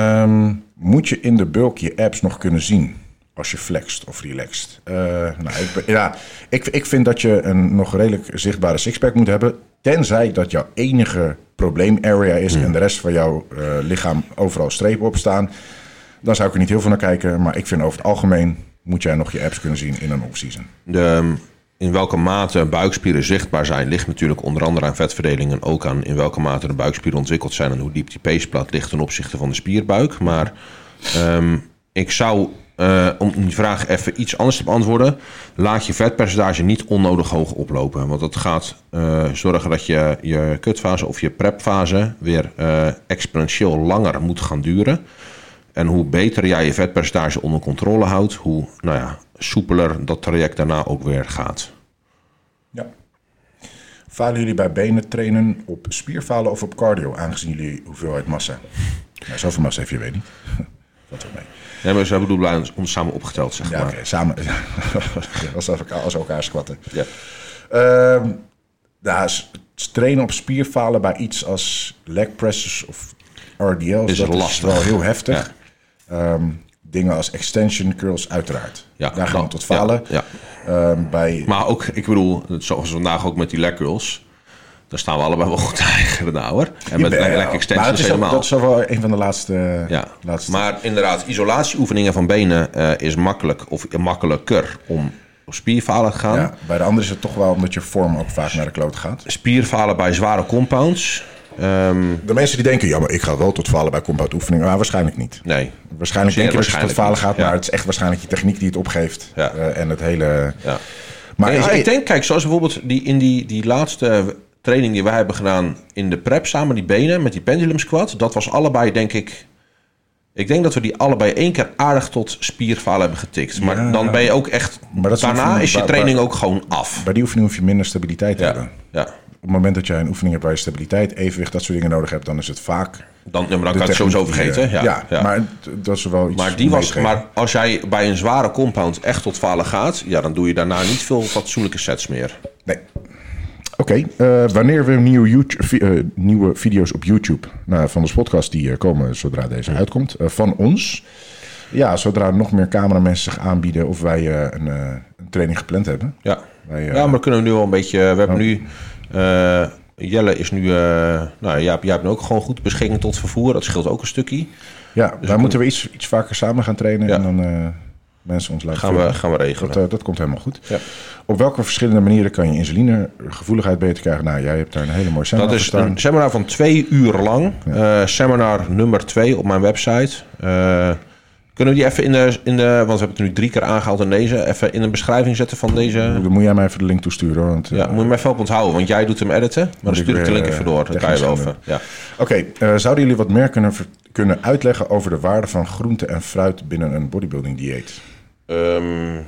Um, moet je in de bulk je apps nog kunnen zien als je flext of relaxt? Uh, nou, ik, ja, ik, ik vind dat je een nog redelijk zichtbare sixpack moet hebben, tenzij dat jouw enige probleem-area is hmm. en de rest van jouw uh, lichaam overal strepen op staan. Dan zou ik er niet heel veel naar kijken, maar ik vind over het algemeen moet jij nog je apps kunnen zien in een off-season. De, in welke mate buikspieren zichtbaar zijn, ligt natuurlijk onder andere aan vetverdeling en ook aan in welke mate de buikspieren ontwikkeld zijn en hoe diep die peesplaat ligt ten opzichte van de spierbuik. Maar um, ik zou, uh, om die vraag even iets anders te beantwoorden, laat je vetpercentage niet onnodig hoog oplopen. Want dat gaat uh, zorgen dat je je kutfase of je prepfase weer uh, exponentieel langer moet gaan duren. En hoe beter jij je vetpercentage onder controle houdt, hoe nou ja, soepeler dat traject daarna ook weer gaat. Ja. Falen jullie bij benen trainen op spierfalen of op cardio, aangezien jullie hoeveelheid massa? Nou, zoveel massa heeft je weet niet. Wat er mee. Ja, maar ze bedoelen ons samen opgeteld, zeg ja, maar. Okay, samen. als, elkaar, als elkaar squatten. Ja. Nou, trainen op spierfalen bij iets als leg presses of RDL's, is dat lastig. is wel heel heftig. Um, dingen als extension curls, uiteraard. Ja, Daar gaan we tot falen. Ja, um, bij... Maar ook, ik bedoel, zoals vandaag ook met die leg curls. Daar staan we allebei wel goed tegen, nou hoor. En met leg extensions is helemaal. Dat is wel een van de laatste... Ja, laatste... maar inderdaad, isolatieoefeningen van benen uh, is makkelijk of makkelijker om op spierfalen te gaan. Ja, bij de andere is het toch wel omdat je vorm ook vaak naar de kloot gaat. Spierfalen bij zware compounds Um, de mensen die denken, ja, maar ik ga wel tot falen bij compound oefeningen. Maar waarschijnlijk niet. Nee. Waarschijnlijk denk je dat je tot falen gaat, maar het is echt waarschijnlijk je techniek die het opgeeft. Ja. Uh, en het hele... Ja. Maar nee, ik denk, kijk, zoals bijvoorbeeld die, in die, die laatste training die wij hebben gedaan in de prep samen, die benen met die pendulum squat. Dat was allebei, denk ik... Ik denk dat we die allebei één keer aardig tot spierfalen hebben getikt. Maar ja, dan ben je ook echt... daarna is je training ook gewoon af. Bij die oefening hoef je minder stabiliteit te hebben. Ja op het moment dat jij een oefening hebt waar je stabiliteit, evenwicht, dat soort dingen nodig hebt, dan is het vaak. Dan, ja, maar dan kan je het sowieso vergeten. Ja, ja, maar dat is wel iets. Maar, die was, maar als jij bij een zware compound echt tot falen gaat, ja, dan doe je daarna niet veel fatsoenlijke sets meer. Nee. Oké, okay, wanneer we nieuwe, YouTube, nieuwe video's op YouTube nou, van de podcast die komen zodra deze uitkomt, van ons. Ja, zodra nog meer cameramensen zich aanbieden of wij een, een, training gepland hebben. Ja, wij, ja maar kunnen we nu wel een beetje. We hebben oh. nu. Jelle is nu. nou, jij hebt nu ook gewoon goed beschikking tot vervoer. Dat scheelt ook een stukje. Ja, dus daar moeten we iets, iets vaker samen gaan trainen. En dan mensen ons laten gaan we, gaan we regelen. Dat, uh, dat komt helemaal goed. Ja. Op welke verschillende manieren kan je insulinegevoeligheid beter krijgen? Nou, jij hebt daar een hele mooie seminar Dat is een seminar van twee uur lang. Ja. Uh, seminar nummer twee op mijn website. Kunnen we die even in de, in de, want we hebben het nu drie keer aangehaald in deze, even in een beschrijving zetten van deze? Dan moet jij mij even de link toesturen. Want, ja, moet je mij even op onthouden, want jij doet hem editen, maar dan stuur ik de link even door. Dat kan je wel even. Ja. Oké, okay, zouden jullie wat meer kunnen kunnen uitleggen over de waarde van groente en fruit binnen een bodybuilding dieet? Um,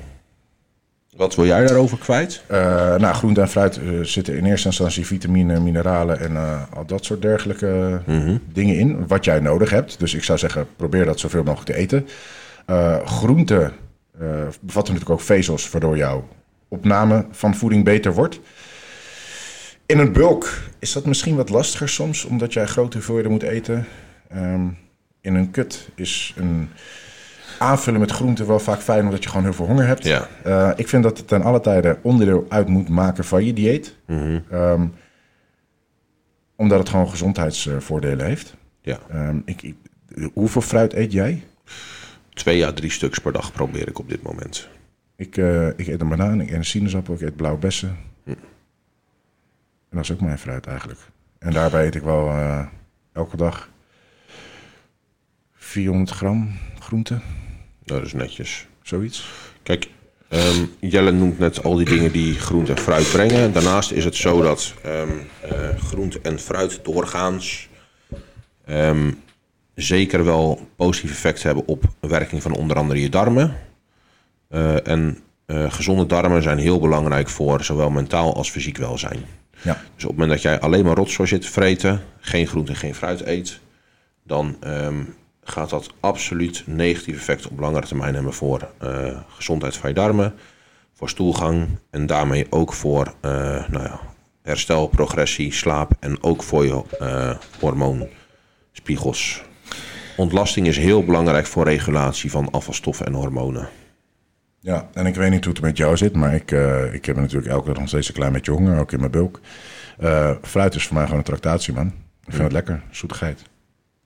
wat wil jij daarover kwijt? Uh, nou, groente en fruit uh, zitten in eerste instantie vitamine, mineralen en uh, al dat soort dergelijke mm-hmm. dingen in. Wat jij nodig hebt. Dus ik zou zeggen, probeer dat zoveel mogelijk te eten. groente bevatten natuurlijk ook vezels, waardoor jouw opname van voeding beter wordt. In een bulk is dat misschien wat lastiger soms, omdat jij grote hoeveelheden moet eten. Um, in een kut is een aanvullen met groenten wel vaak fijn omdat je gewoon heel veel honger hebt. Ja. Uh, ik vind dat het ten alle tijde onderdeel uit moet maken van je dieet. Mm um, omdat het gewoon gezondheidsvoordelen heeft. Ja. Um, ik, ik, hoeveel fruit eet jij? Twee à drie stuks per dag probeer ik op dit moment. Ik, uh, ik eet een banaan, ik eet een sinaasappel, ik eet blauwe bessen. Hm. En dat is ook mijn fruit eigenlijk. En daarbij eet ik wel uh, elke dag 400 gram groente. Dat is netjes. Zoiets. Kijk, um, Jelle noemt net al die dingen die groente en fruit brengen. Daarnaast is het zo dat um, uh, groente en fruit doorgaans um, zeker wel positief effect hebben op werking van onder andere je darmen. Uh, en uh, gezonde darmen zijn heel belangrijk voor zowel mentaal als fysiek welzijn. Ja. Dus op het moment dat jij alleen maar rotzooi zit te vreten, geen groente en geen fruit eet, dan um, gaat dat absoluut negatief effect op langere termijn hebben voor uh, gezondheid van je darmen, voor stoelgang en daarmee ook voor uh, nou ja, herstel, progressie, slaap en ook voor je uh, hormoonspiegels. Ontlasting is heel belangrijk voor regulatie van afvalstoffen en hormonen. Ja, en ik weet niet hoe het met jou zit, maar ik, uh, ik heb natuurlijk elke dag nog steeds een klein beetje honger, ook in mijn bulk. Fruit is voor mij gewoon een tractatie, man. Ik vind het lekker, zoetigheid.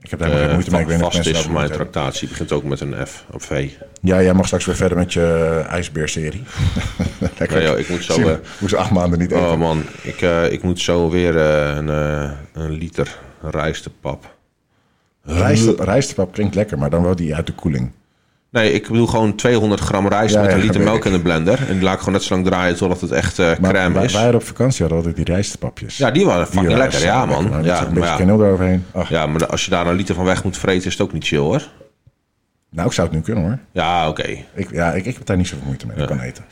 Ik heb daar helemaal geen moeite mee. Ik vast is voor mijn tractatie. begint ook met een F op V. Ja, jij mag straks weer verder met je ijsbeerserie. Lekker. Ik moet zo... Uh, moest acht maanden niet oh, eten. Oh man, ik, uh, ik moet zo weer uh, een, een liter rijstepap. Rijstepap klinkt lekker, maar dan wel die uit de koeling. Nee, ik bedoel gewoon 200 gram rijst met een liter melk in de blender. En die laat ik gewoon net zo lang draaien totdat het echt uh, crème maar, is. Wij op vakantie hadden altijd die rijstpapjes. Ja, die waren fucking die lekker. Ja, man. Ja, een beetje ja. eroverheen. Ach. Ja, maar als je daar een liter van weg moet vreten, is het ook niet chill, hoor. Nou, ik zou het nu kunnen, hoor. Ja, oké. Ik, ja, ik, ik heb daar niet zoveel moeite mee. Ik kan eten.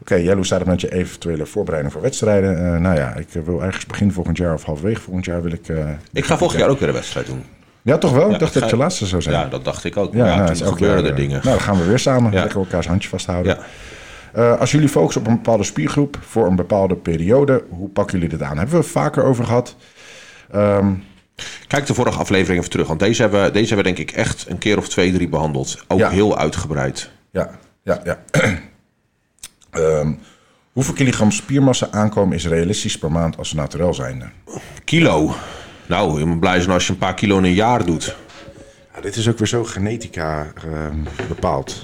Oké, okay, hoe staat het met je eventuele voorbereiding voor wedstrijden? Uh, nou ja, ik wil ergens begin volgend jaar of halverwege volgend jaar wil ik... Uh, ik ga volgend jaar ook weer een wedstrijd doen. Ja, toch wel? ik dacht dat je laatste zou zijn. Ja, dat dacht ik ook. Ja, ja nou, toen gebeurden er dingen. Nou, dan gaan we weer samen. Lekker elkaars handje vasthouden. Uh, als jullie focussen op een bepaalde spiergroep voor een bepaalde periode, hoe pakken jullie dit aan? Hebben we het vaker over gehad. Um, Kijk de vorige aflevering even terug, want deze hebben, deze hebben denk ik echt een keer of twee, drie behandeld. Ook heel uitgebreid. Ja, ja, ja. um, hoeveel kilogram spiermassa aankomen is realistisch per maand als naturel zijnde? Kilo. Nou, je moet blij zijn als je een paar kilo in een jaar doet. Ja, dit is ook weer zo genetica uh, bepaald.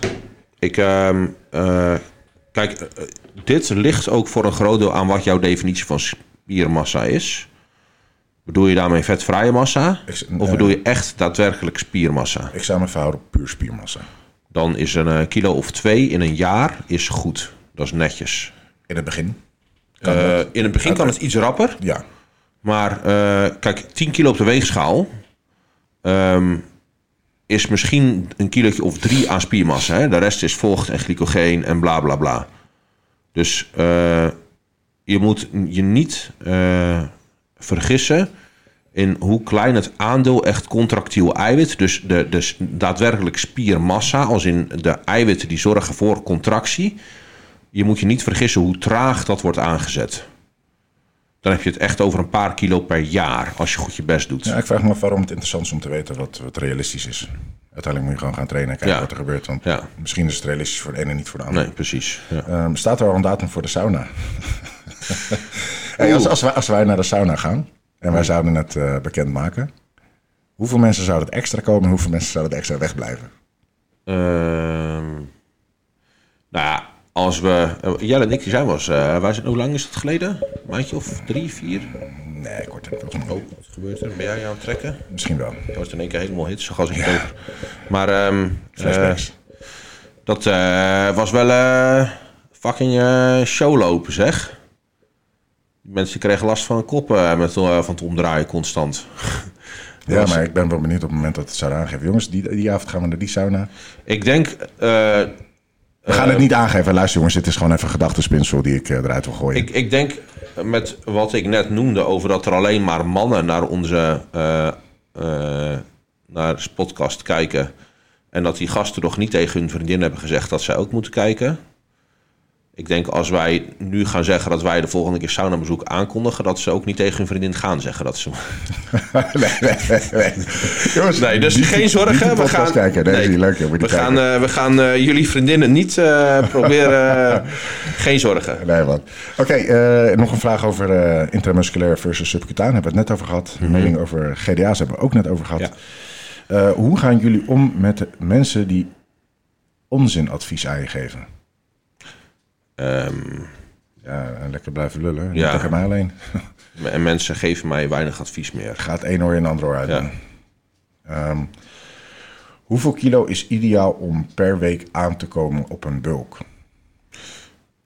Ik, uh, uh, kijk, eh, dit ligt ook voor een groot deel aan wat jouw definitie van spiermassa is. Bedoel je daarmee vetvrije massa? of bedoel je echt daadwerkelijk spiermassa? Ik zou me verhouden op puur spiermassa. Dan is een eh, kilo of twee in een jaar is goed. Dat is netjes. In het begin? in het begin kan het iets rapper. Ja. Maar uh, kijk, 10 kilo op de weegschaal um, is misschien een kilootje of drie aan spiermassa. Hè? De rest is vocht en glycogeen en bla bla bla. Dus uh, je moet je niet uh, vergissen in hoe klein het aandeel echt contractiel eiwit, dus de, de daadwerkelijk spiermassa, als in de eiwitten die zorgen voor contractie. Je moet je niet vergissen hoe traag dat wordt aangezet. Dan heb je het echt over een paar kilo per jaar als je goed je best doet. Ja, ik vraag me af waarom het interessant is om te weten wat, wat realistisch is. Uiteindelijk moet je gewoon gaan trainen en kijken wat er gebeurt. Want ja. misschien is het realistisch voor de ene en niet voor de ander. Nee, precies. Ja. Um, staat er al een datum voor de sauna? hey, als, als, wij, als wij naar de sauna gaan en wij zouden het uh, bekendmaken, hoeveel mensen zouden het extra komen en hoeveel mensen zouden het extra wegblijven? Um, nou ja, als we. Uh, Jelle en ik die zijn was. Uh, waar zijn, hoe lang is het geleden? Maandje of drie, vier? Nee, kort. Oh, wat gebeurt er? Ben jij aan het trekken? Misschien wel. Dat was in één keer helemaal hit, zo gas ik ja. over. Maar um, Flashbacks. Uh, dat was wel fucking showlopen, zeg. Mensen kregen last van een kop met, van het omdraaien constant. Ja, was... maar ik ben wel benieuwd op het moment dat het zou aangeven. Jongens, die, die avond gaan we naar die sauna. Ik denk we gaan het niet aangeven. Luister jongens, dit is gewoon even een gedachtespinsel die ik eruit wil gooien. Ik, ik denk met wat ik net noemde over dat er alleen maar mannen naar onze uh, uh, naar podcast kijken. En dat die gasten nog niet tegen hun vriendin hebben gezegd dat zij ook moeten kijken. Ik denk als wij nu gaan zeggen dat wij de volgende keer sauna bezoek aankondigen, dat ze ook niet tegen hun vriendin gaan zeggen dat ze. nee, nee, nee. Jongens, nee, dus geen zorgen. We gaan kijken. Nee, nee, leuk, we, gaan, uh, we gaan uh, jullie vriendinnen niet uh, proberen. geen zorgen. Nee, man. Oké, okay, nog een vraag over intramusculair versus subcutaan. Hebben we het net over gehad. Mm -hmm. mening over GDA's hebben we ook net over gehad. Ja. hoe gaan jullie om met de mensen die onzinadvies aan je geven? Um, ja, lekker blijven lullen. Niet ja. tegen mij alleen. en mensen geven mij weinig advies meer. Gaat één oor in een ander oor uit. Ja. Um, hoeveel kilo is ideaal om per week aan te komen op een bulk?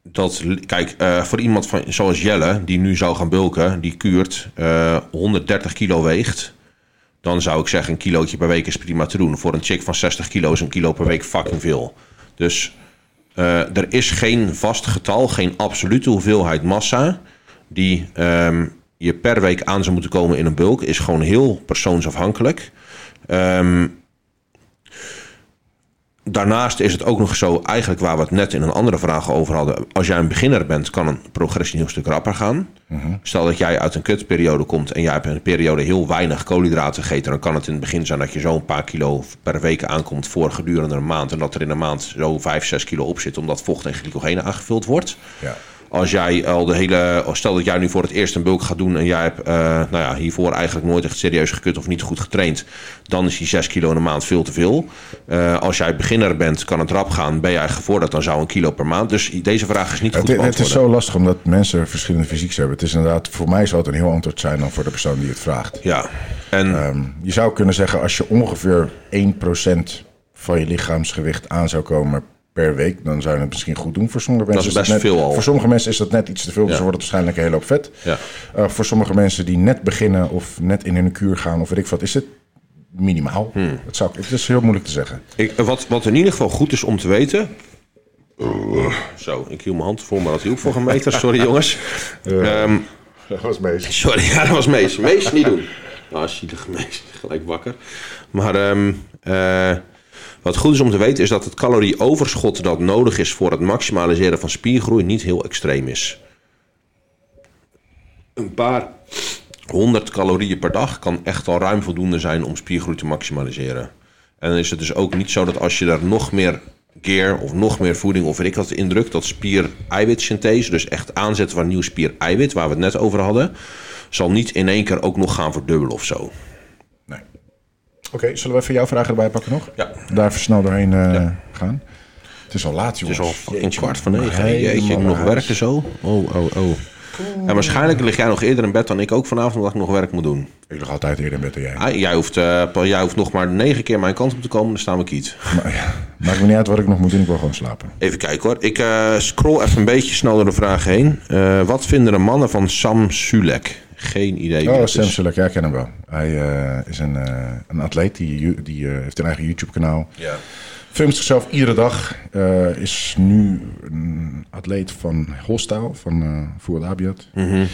Dat, kijk, uh, voor iemand van, zoals Jelle, die nu zou gaan bulken, die kuurt uh, 130 kilo weegt. Dan zou ik zeggen, een kilootje per week is prima te doen. Voor een chick van 60 kilo is een kilo per week fucking veel. Dus uh, er is geen vast getal, geen absolute hoeveelheid massa die um, je per week aan zou moeten komen in een bulk. Is gewoon heel persoonsafhankelijk. Um, daarnaast is het ook nog zo, eigenlijk waar we het net in een andere vraag over hadden. Als jij een beginner bent, kan een progressie een heel stuk rapper gaan. Mhm. Stel dat jij uit een kutperiode komt en jij hebt in een periode heel weinig koolhydraten gegeten. Dan kan het in het begin zijn dat je zo'n paar kilo per week aankomt voor gedurende een maand. En dat er in een maand zo 5, 6 kilo op zit, omdat vocht en glycogeen aangevuld wordt. Ja als jij al de hele. Stel dat jij nu voor het eerst een bulk gaat doen. en jij hebt uh, nou ja, hiervoor eigenlijk nooit echt serieus gekut of niet goed getraind. dan is die 6 kilo in een maand veel te veel. Uh, als jij beginner bent, kan het rap gaan. Ben jij gevorderd, dan zou een kilo per maand. Dus deze vraag is niet goed het, het is zo lastig omdat mensen verschillende fysieks hebben. Het is inderdaad, voor mij zou het een heel antwoord zijn dan voor de persoon die het vraagt. Ja. En... Um, je zou kunnen zeggen, als je ongeveer 1% van je lichaamsgewicht aan zou komen per week, dan zou je het misschien goed doen. Voor sommige mensen dat is best net, veel al. Voor sommige mensen is dat net iets te veel, dus ja. wordt het waarschijnlijk een hele hoop vet. Ja. Uh, voor sommige mensen die net beginnen of net in hun kuur gaan of weet ik wat, is het minimaal. Hmm. Dat, zou, het is heel moeilijk te zeggen. Ik, wat, wat in ieder geval goed is om te weten... Uh, zo, ik hield mijn hand voor, maar dat hielp voor een meter. Sorry jongens. Uh, um, dat was Mees. Sorry, ja, dat was Mees. Mees niet doen. Nou, zielig Mees. Gelijk wakker. Maar... Um, wat goed is om te weten is dat het calorieoverschot dat nodig is voor het maximaliseren van spiergroei niet heel extreem is. Een paar honderd calorieën per dag kan echt al ruim voldoende zijn om spiergroei te maximaliseren. En dan is het dus ook niet zo dat als je daar nog meer gear of nog meer voeding of weet ik wat de indruk, dat spier-eiwitsynthese, dus echt aanzetten van nieuw spier-eiwit, waar we het net over hadden, zal niet in één keer ook nog gaan verdubbelen of zo. Oké, okay, zullen we even jouw vragen erbij pakken nog? Ja. Daar even snel doorheen uh, ja. gaan. Het is al laat, jongens. Het is al in kwart van negen. Jeetje, ik nog werken zo. Oh, oh, oh. En waarschijnlijk lig jij nog eerder in bed dan ik ook vanavond, omdat ik nog werk moet doen. Ik lig altijd eerder in bed dan jij. Ah, jij, hoeft, uh, jij hoeft nog maar negen keer mijn kant op te komen, dan staan we kiet. Maar, ja, maakt me niet uit wat ik nog moet doen, ik wil gewoon slapen. Even kijken hoor. Ik uh, scroll even een beetje snel door de vragen heen. Uh, wat vinden de mannen van Sam Sulek? Geen idee. Oh, Sam Sulek, ja, ik ken hem wel. Hij is een, een atleet, die, die heeft een eigen YouTube-kanaal. Ja. Filmt zichzelf iedere dag. Uh, is nu een atleet van Hostel, van uh, Voer Abiat. Mm -hmm.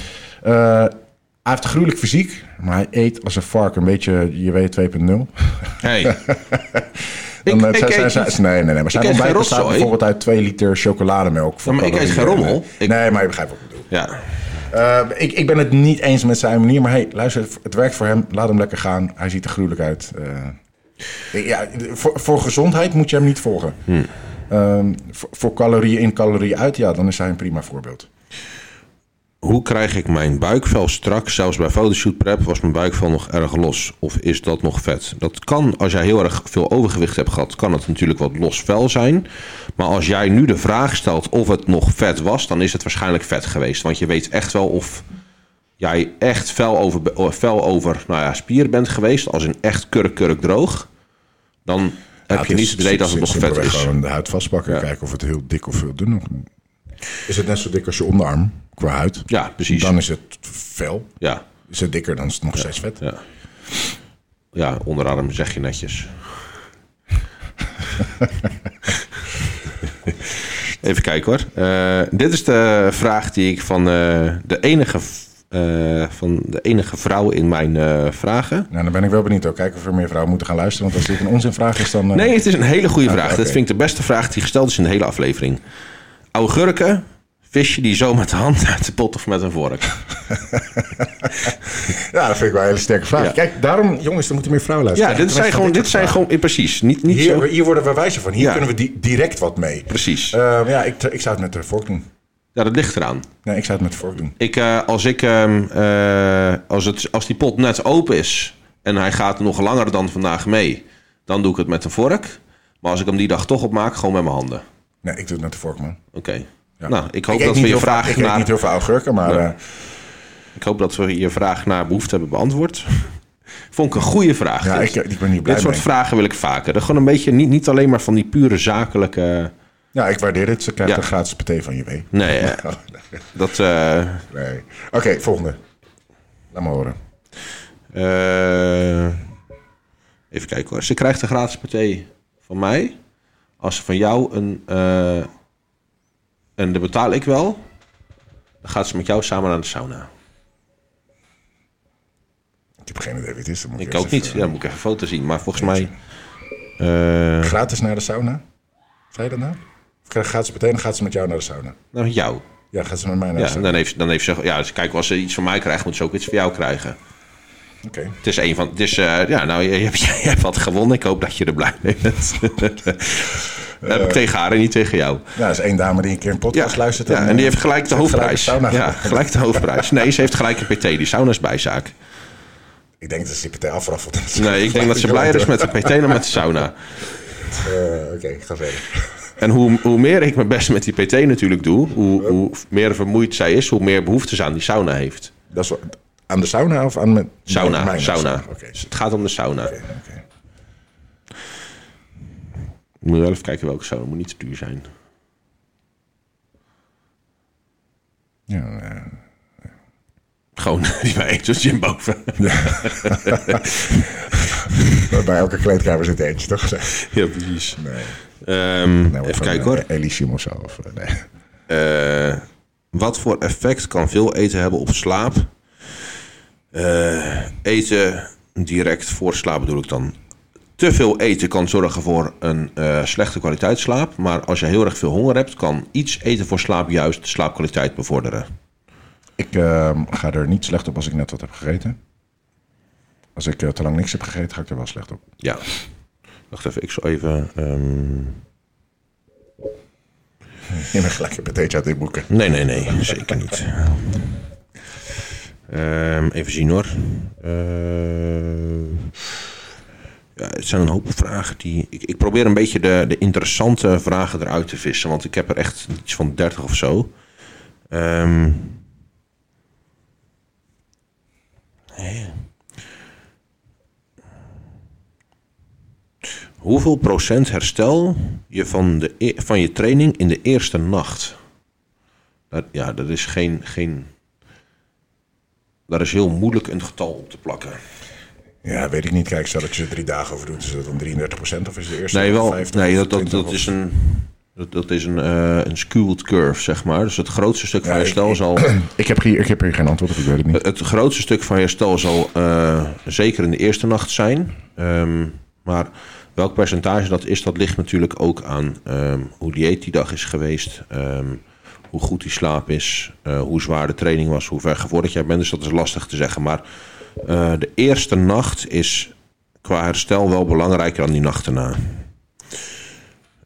uh, hij heeft gruwelijk fysiek, maar hij eet als een vark. Een beetje JW 2.0. Hey. Dan, ik, zijn, ik zijn, zijn, nee, nee, nee. Maar zijn ontbijt bestaat bijvoorbeeld uit 2 liter chocolademelk. Voor ja, maar ik eet geen rommel. Ik... Nee, maar je begrijpt wat ik bedoel. Ja. Uh, ik, ik ben het niet eens met zijn manier, maar hey, luister, het werkt voor hem. Laat hem lekker gaan. Hij ziet er gruwelijk uit. Uh, ja, voor, voor gezondheid moet je hem niet volgen. Hmm. Uh, voor, voor calorieën in, calorieën uit, ja, dan is hij een prima voorbeeld. Hoe krijg ik mijn buikvel strak? Zelfs bij fotoshoot prep was mijn buikvel nog erg los. Of is dat nog vet? Dat kan, als jij heel erg veel overgewicht hebt gehad, kan het natuurlijk wat los vel zijn. Maar als jij nu de vraag stelt of het nog vet was, dan is het waarschijnlijk vet geweest. Want je weet echt wel of jij echt fel over, fel over nou ja, spier bent geweest. Als een echt kurk, kurk droog. Dan heb je niet het idee dat het nog vet is. Gewoon de huid vastpakken en kijken of het heel dik of heel dun is. het net zo dik als je onderarm? qua huid. Ja, precies. Dan is het fel. Ja. Is het dikker, dan is het nog steeds vet. Ja, ja onderarm zeg je netjes. Even kijken hoor. Uh, dit is de vraag die ik van uh, de enige uh, van de enige vrouw in mijn uh, vragen. Nou, dan ben ik wel benieuwd. Ook. Kijken of er meer vrouwen moeten gaan luisteren. Want als dit een onzinvraag is, dan... Uh... Nee, het is een hele goede vraag. Okay. Dat vind ik de beste vraag die gesteld is in de hele aflevering. Augurken Vis je die zo met de hand uit de pot of met een vork? ja, dat vind ik wel een hele sterke vraag. Kijk, daarom, jongens, er moeten meer vrouwen luisteren. Ja, dit zijn gewoon, dit zijn gewoon precies. Niet, niet hier, zo... hier worden we wijzer van. Hier kunnen we di direct wat mee. Precies. Uh, ja, ik, ik zou het met de vork doen. Ja, dat ligt eraan. Nee, ik zou het met de vork doen. Ik, uh, als, ik, uh, als, het, als die pot net open is en hij gaat nog langer dan vandaag mee, dan doe ik het met een vork. Maar als ik hem die dag toch opmaak, gewoon met mijn handen. Nee, ik doe het met de vork, man. Oké. Nou, ik hoop dat we je vraag ik naar... niet heel veel augurken, maar... Ja. Uh... Ik hoop dat we je vraag naar behoefte hebben beantwoord. Vond ik een goede vraag. Ja, ik, ik, ben niet blij Dit soort vragen wil ik vaker. Dat gewoon een beetje, niet, niet alleen maar van die pure zakelijke... Ja, ik waardeer het. Ze krijgt ja. een gratis paté van je mee. Nee, ja. dat... Uh... Nee. Oké, okay, volgende. Laat me horen. Uh... Even kijken hoor. Ze krijgt een gratis paté van mij. Als ze van jou een... Uh en dat betaal ik wel. Dan gaat ze met jou samen naar de sauna. Ik heb geen idee wie het is. ik ook niet. Ja, dan moet ik even een foto zien. Maar volgens mij... Uh... Gratis naar de sauna? Zei je dat nou? Of krijg gratis meteen gaat ze met jou naar de sauna? Nou, met jou. Ja, gaat ze met mij naar de ja, sauna? Dan heeft, dan heeft ze... Ja, dus kijk, als ze iets van mij krijgt, moet ze ook iets van jou krijgen. Oké. Okay. Het is een van... Uh, ja, nou, je, je, je, hebt wat gewonnen. Ik hoop dat je er blij mee bent. Dat heb ik tegen haar en niet tegen jou. Ja, dat is één dame die een keer een podcast ja, luistert. Ja, en die heeft gelijk de hoofdprijs. Gelijk ja, gelijk de hoofdprijs. Nee, ze heeft gelijk een PT. Die sauna is bijzaak. Ik denk dat ze die PT afraffelt. Nee, ik denk dat ze blijer is met de PT dan met de sauna. Uh, Oké, okay, ik ga verder. En hoe, hoe meer ik mijn best met die PT natuurlijk doe, hoe, hoe meer vermoeid zij is, hoe meer behoefte ze aan die sauna heeft. Dat is aan de sauna of aan mijn sauna? Mijn sauna. Okay. Dus het gaat om de sauna. Okay, okay. Ik moet wel even kijken welke sauna. moet niet te duur zijn. Ja, uh, Gewoon die bij Eetjes boven. Ja. bij elke kleedkamer zit eentje, toch? Ja, precies. Nee. Um, nee, even kijken hoor. Elysium of zo. Of, nee. Uh, wat voor effect kan veel eten hebben op slaap? Uh, eten direct voor slaap bedoel ik dan. Te veel eten kan zorgen voor een uh, slechte kwaliteit slaap. Maar als je heel erg veel honger hebt, kan iets eten voor slaap juist de slaapkwaliteit bevorderen. Ik uh, ga er niet slecht op als ik net wat heb gegeten. Als ik uh, te lang niks heb gegeten, ga ik er wel slecht op. Ja. Wacht even, ik zal even. Um... Je bent gelijk een uit boeken. Nee, nee, nee, zeker niet. um, even zien hoor. Uh... Ja, het zijn een hoop vragen die. Ik, ik probeer een beetje de, de interessante vragen eruit te vissen, want ik heb er echt iets van 30 of zo. Hey. Hoeveel procent herstel je van, de, e- van je training in de eerste nacht? Dat, ja, dat is geen, geen. Daar is heel moeilijk een getal op te plakken. Ja, weet ik niet. Kijk, stel dat je er drie dagen over doet, is dat dan 33% of is de eerste Nee, wel, 50, nee dat, dat, dat is een... Dat, dat is een, uh, een skewed curve, zeg maar. Dus het grootste stuk ja, van herstel ik, zal... Ik heb, hier, ik heb hier geen antwoord op, ik weet het niet. Het, grootste stuk van herstel zal uh, zeker in de eerste nacht zijn. Um, maar welk percentage dat is, dat ligt natuurlijk ook aan um, hoe dieet die dag is geweest. Um, hoe goed die slaap is, hoe zwaar de training was, hoe ver gevorderd jij bent. Dus dat is lastig te zeggen. Maar de eerste nacht is qua herstel wel belangrijker dan die nacht erna.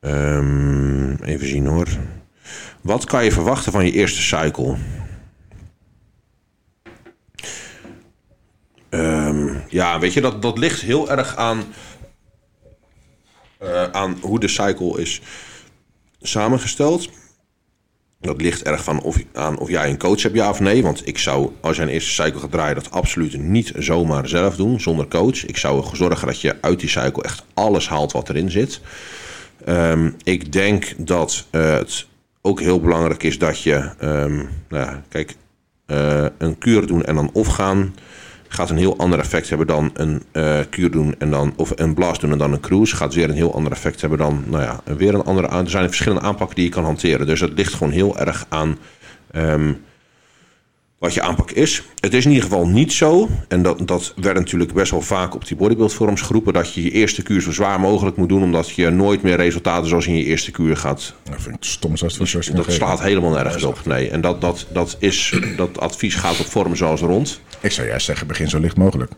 Um, even zien hoor. Wat kan je verwachten van je eerste cycle? Um, ja, weet je, dat, dat ligt heel erg aan, uh, aan hoe de cycle is samengesteld. Dat ligt erg van of, aan of jij een coach hebt, ja of nee. Want ik zou, als jij een eerste cycle gaat draaien, dat absoluut niet zomaar zelf doen, zonder coach. Ik zou zorgen dat je uit die cycle echt alles haalt wat erin zit. Um, ik denk dat uh, het ook heel belangrijk is dat je, um, nou ja, kijk, uh, een kuur doen en dan of gaan gaat een heel ander effect hebben dan een uh, kuur doen en dan, of een blast doen en dan een cruise. Gaat weer een heel ander effect hebben dan, nou ja, weer een andere. Er zijn verschillende aanpakken die je kan hanteren. Dus het ligt gewoon heel erg aan um, wat je aanpak is. Het is in ieder geval niet zo, en dat, dat werd natuurlijk best wel vaak op die bodybuild forums geroepen, dat je je eerste kuur zo zwaar mogelijk moet doen, omdat je nooit meer resultaten zoals in je eerste kuur gaat. Dat vind ik stom als dat Dat slaat helemaal nergens op. Nee, en dat, dat, dat, is, dat advies gaat op vormen zoals rond. Ik zou juist zeggen, begin zo licht mogelijk.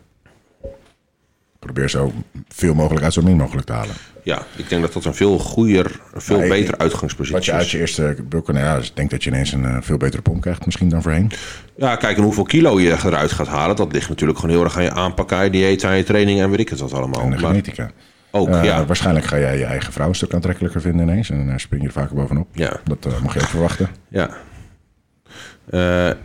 Probeer zo veel mogelijk uit zo min mogelijk te halen. Ja, ik denk dat dat een veel goeier, veel ja, beter uitgangspositie is. Wat je uit je eerste nou ja, dus ik denk dat je ineens een uh, veel betere pomp krijgt misschien dan voorheen. Ja, kijk, en hoeveel kilo je eruit gaat halen, dat ligt natuurlijk gewoon heel erg aan je aanpak, aan je dieet, aan je training en weet ik het wat allemaal. En de genetica. Ook, uh, ja. Waarschijnlijk ga jij je eigen vrouw een stuk aantrekkelijker vinden ineens. En dan spring je er vaker bovenop. Ja. Dat uh, mag je ook verwachten. Ja,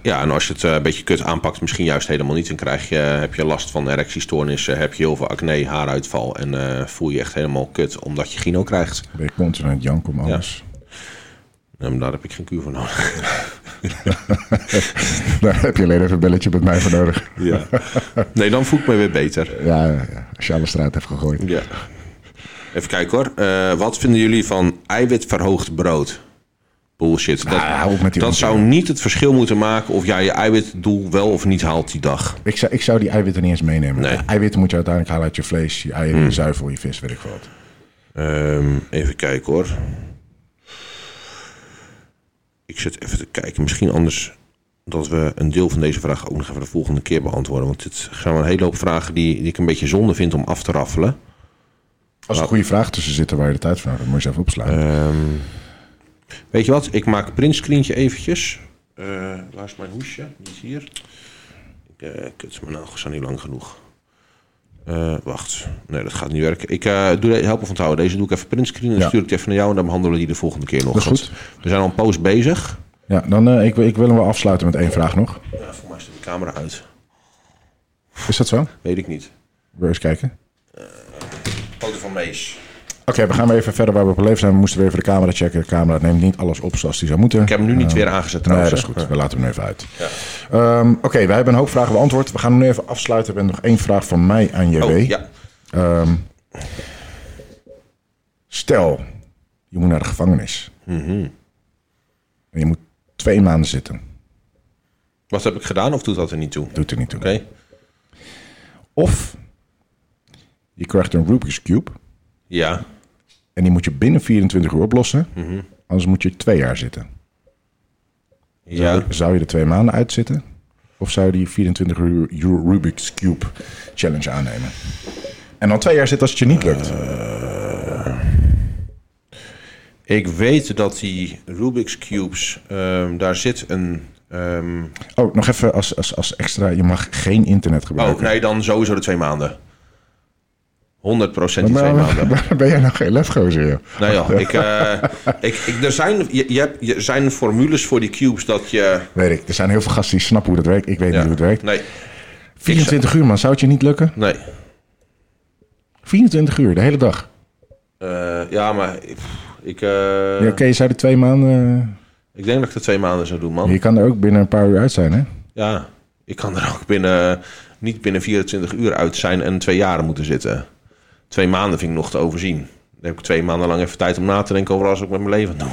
ja, en als je het uh, een beetje kut aanpakt, misschien juist helemaal niet, dan krijg je, heb je last van erectiestoornissen, heb je heel veel acne, haaruitval en uh, voel je echt helemaal kut omdat je gyno krijgt. Ben je continent jank om alles? Ja. daar heb ik geen kuur voor nodig. daar heb je alleen even een belletje met mij voor nodig. ja. Nee, dan voel ik me weer beter. Ja, ja, als je alle straat hebt gegooid. Ja. Even kijken hoor. wat vinden jullie van eiwitverhoogd brood? Bullshit. Nou, dat, dat zou niet het verschil moeten maken of jij je eiwitdoel wel of niet haalt die dag. Ik zou, ik zou die eiwitten niet eens meenemen. Nee. Eiwitten moet je uiteindelijk halen uit je vlees, je eieren, je hmm. zuivel, je vis, weet ik wat. Um, even kijken hoor. Ik zit even te kijken. Misschien anders dat we een deel van deze vraag ook nog even de volgende keer beantwoorden. Want dit zijn een hele hoop vragen die, die ik een beetje zonde vind om af te raffelen. Als er een goede vraag tussen zitten waar je de tijd voor hebt, dan moet je even opslaan. Um, Weet je wat? Ik maak een printscreentje eventjes. Uh, waar is mijn hoesje? Die is hier. Ik, uh, kut, mijn nagels zijn niet lang genoeg. Uh, wacht. Nee, dat gaat niet werken. Ik uh, doe help me onthouden. Deze doe ik even printscreen en ja. stuur ik het even naar jou. En dan behandelen we die de volgende keer nog. Dat is goed. We zijn al een post bezig. Ja, dan ik, ik wil hem wel afsluiten met één vraag nog. Ja, voor mij staat de camera uit. Is dat zo? Weet ik niet. Wil eens kijken? foto van Mees. Oké, we gaan weer even verder waar we op zijn. We moesten weer even de camera checken. De camera neemt niet alles op zoals die zou moeten. Ik heb hem nu niet uh, weer aangezet trouwens. Nee, dat is goed. We laten hem even uit. Ja. Um, Oké, okay, wij hebben een hoop vragen beantwoord. We gaan hem nu even afsluiten. We hebben nog één vraag van mij aan JW. Oh, ja. Um, stel, je moet naar de gevangenis. Mm -hmm. En je moet twee maanden zitten. Wat heb ik gedaan of doet dat er niet toe? Doet er niet toe. Oké. Okay. Of je krijgt een Rubik's Cube. Ja. En die moet je binnen 24 uur oplossen. Mm -hmm. Anders moet je twee jaar zitten. Ja. Zou, zou je er twee maanden uitzitten? Of zou je die 24 uur Rubik's Cube challenge aannemen? En dan twee jaar zitten als het je niet lukt. Uh, ik weet dat die Rubik's Cubes, um, daar zit een... Um... Oh, nog even als, als, als extra. Je mag geen internet gebruiken. Oh, nee, dan sowieso de twee maanden. 100 procent die twee maanden. Ben jij nog geen lefgozer, joh? Nou ja, ik, uh, ik, ik, er zijn, je, je, hebt, je zijn formules voor die cubes dat je... Weet ik, er zijn heel veel gasten die snappen hoe dat werkt. Ik weet ja. niet hoe het werkt. Nee. 24 uur, man. Zou het je niet lukken? Nee. 24 uur, de hele dag? Uh, ja, maar ik... ik uh... ja, Oké, okay, zou je twee maanden... Ik denk dat ik er twee maanden zou doen, man. Je kan er ook binnen een paar uur uit zijn, hè? Ja, ik kan er ook binnen... Niet binnen 24 uur uit zijn en twee jaren moeten zitten twee maanden vind ik nog te overzien. Dan heb ik twee maanden lang even tijd om na te denken over als ik met mijn leven doe.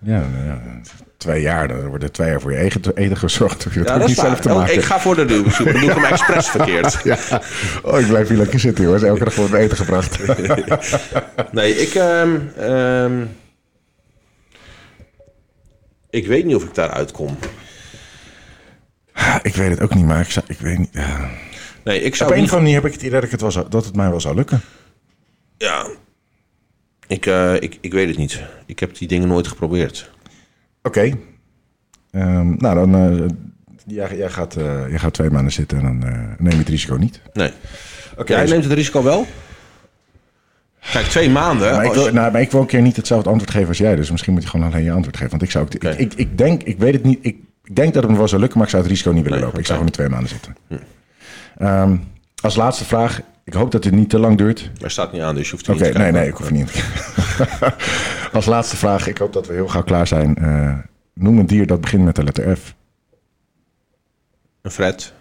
Ja, ja, twee jaar, dan worden twee jaar voor je eigen eten gezorgd. Hoef je dat, ja, dat niet zelf te maken. ik ga voor de duw zoeken. Dan doe ik hem expres verkeerd. ja. Oh, ik blijf hier lekker zitten, hoor. Elke dag wordt eten gebracht. nee, ik... Um, um, Ik weet niet of ik daar uitkom. Ik weet het ook niet, maar ik, zou, ik weet niet. Ja. Nee, ik zou Op een niet... of andere manier heb ik het idee dat, ik het wel zou, dat het mij wel zou lukken. Ja. Ik, eh, ik, ik weet het niet. Ik heb die dingen nooit geprobeerd. Oké. Ehm, nou, dan. eh, jij, jij, gaat, eh, jij gaat twee maanden zitten en dan neem je het risico niet. Nee. Oké. Jij dus- neemt het risico wel? Kijk, twee maanden. maar, ik wil, nou, maar ik wil een keer niet hetzelfde antwoord geven als jij. Dus misschien moet je gewoon alleen je antwoord geven. Want ik zou ook. Ik, ik, ik denk, ik weet het niet. Ik, ik denk dat het me wel zou lukken, maar ik zou het risico niet willen Nee, lopen. Ik. Hm. zou gewoon twee maanden zitten. Ehm, als laatste vraag. Ik hoop dat dit niet te lang duurt. Er staat niet aan, dus je hoeft Oké, niet te nee, nee, ik hoef niet. Als laatste vraag, ik hoop dat we heel gauw klaar zijn. Eh, noem een dier dat begint met de letter F. Een Fred.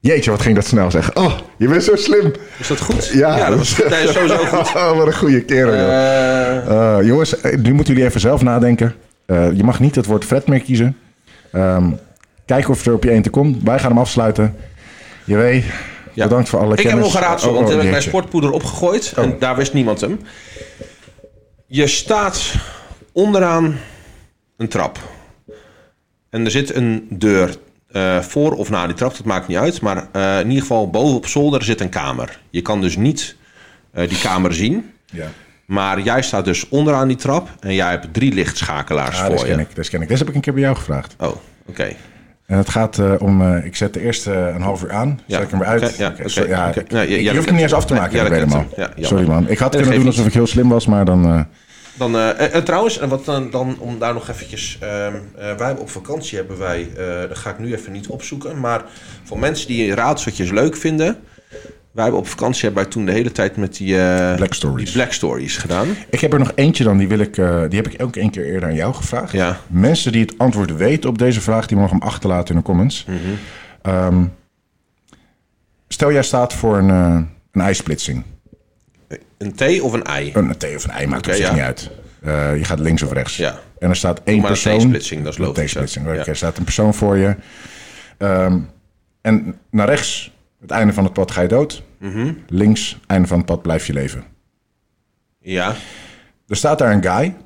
Jeetje, wat ging dat snel zeggen. Oh, je bent zo slim. Is dat goed? Ja, dat was nee, sowieso goed. Oh, wat een goede kerel, Eh, jongens, nu moeten jullie even zelf nadenken. Je mag niet het woord Fred meer kiezen. Ehm, kijken of er op je eentje komt. Wij gaan hem afsluiten. Je weet, Ja. bedankt voor alle ik heb kennis. nog een raadsel, Oh, want oh, heb ik bij jeetje. Sportpoeder opgegooid. En Oh. daar wist niemand hem. Je staat onderaan een trap. En er zit een deur eh, voor of na die trap, dat maakt niet uit. Maar eh, in ieder geval boven op zolder zit een kamer. Je kan dus niet eh, die kamer zien. Ja, Maar jij staat dus onderaan die trap en jij hebt drie lichtschakelaars ah, dat voor ken ik. Dat ken ik. Dat heb ik een keer bij jou gevraagd. Oh, oké. En het gaat eh, om, eh, ik zet de eerste eh, een half uur aan. Ja. Zet ik hem weer uit. Ja, je hoeft hem niet eens af te maken, helemaal. Ja, jammer. Sorry man. Ik had kunnen doen alsof ik heel slim was, maar dan... Dan, eh, trouwens, en wat dan, dan om daar nog eventjes... ehm, eh, wij op vakantie hebben wij... dat ga ik nu even niet opzoeken. Maar voor mensen die raadseltjes leuk vinden... Wij hebben op vakantie hebben wij toen de hele tijd met die... eh, Black Stories. Die Black Stories gedaan. Ik heb er nog eentje dan, die, wil ik, eh, die heb ik ook een keer eerder aan jou gevraagd. Ja. Mensen die het antwoord weten op deze vraag, die mogen hem achterlaten in de comments. Mhm. Ehm, stel jij staat voor een, eh, een ijsplitsing. Een T of een I? Een T of een ei, maakt op zich ja. niet uit. Je gaat links of rechts. Ja. En er staat één maar een persoon. T-splitsing, dat is Een logisch, T-splitsing. ja. Oké, Ja. Er staat een persoon voor je. Ehm, en naar rechts, het einde van het pad ga je dood. Mhm. Links, einde van het pad blijf je leven. Ja. Er staat daar een guy.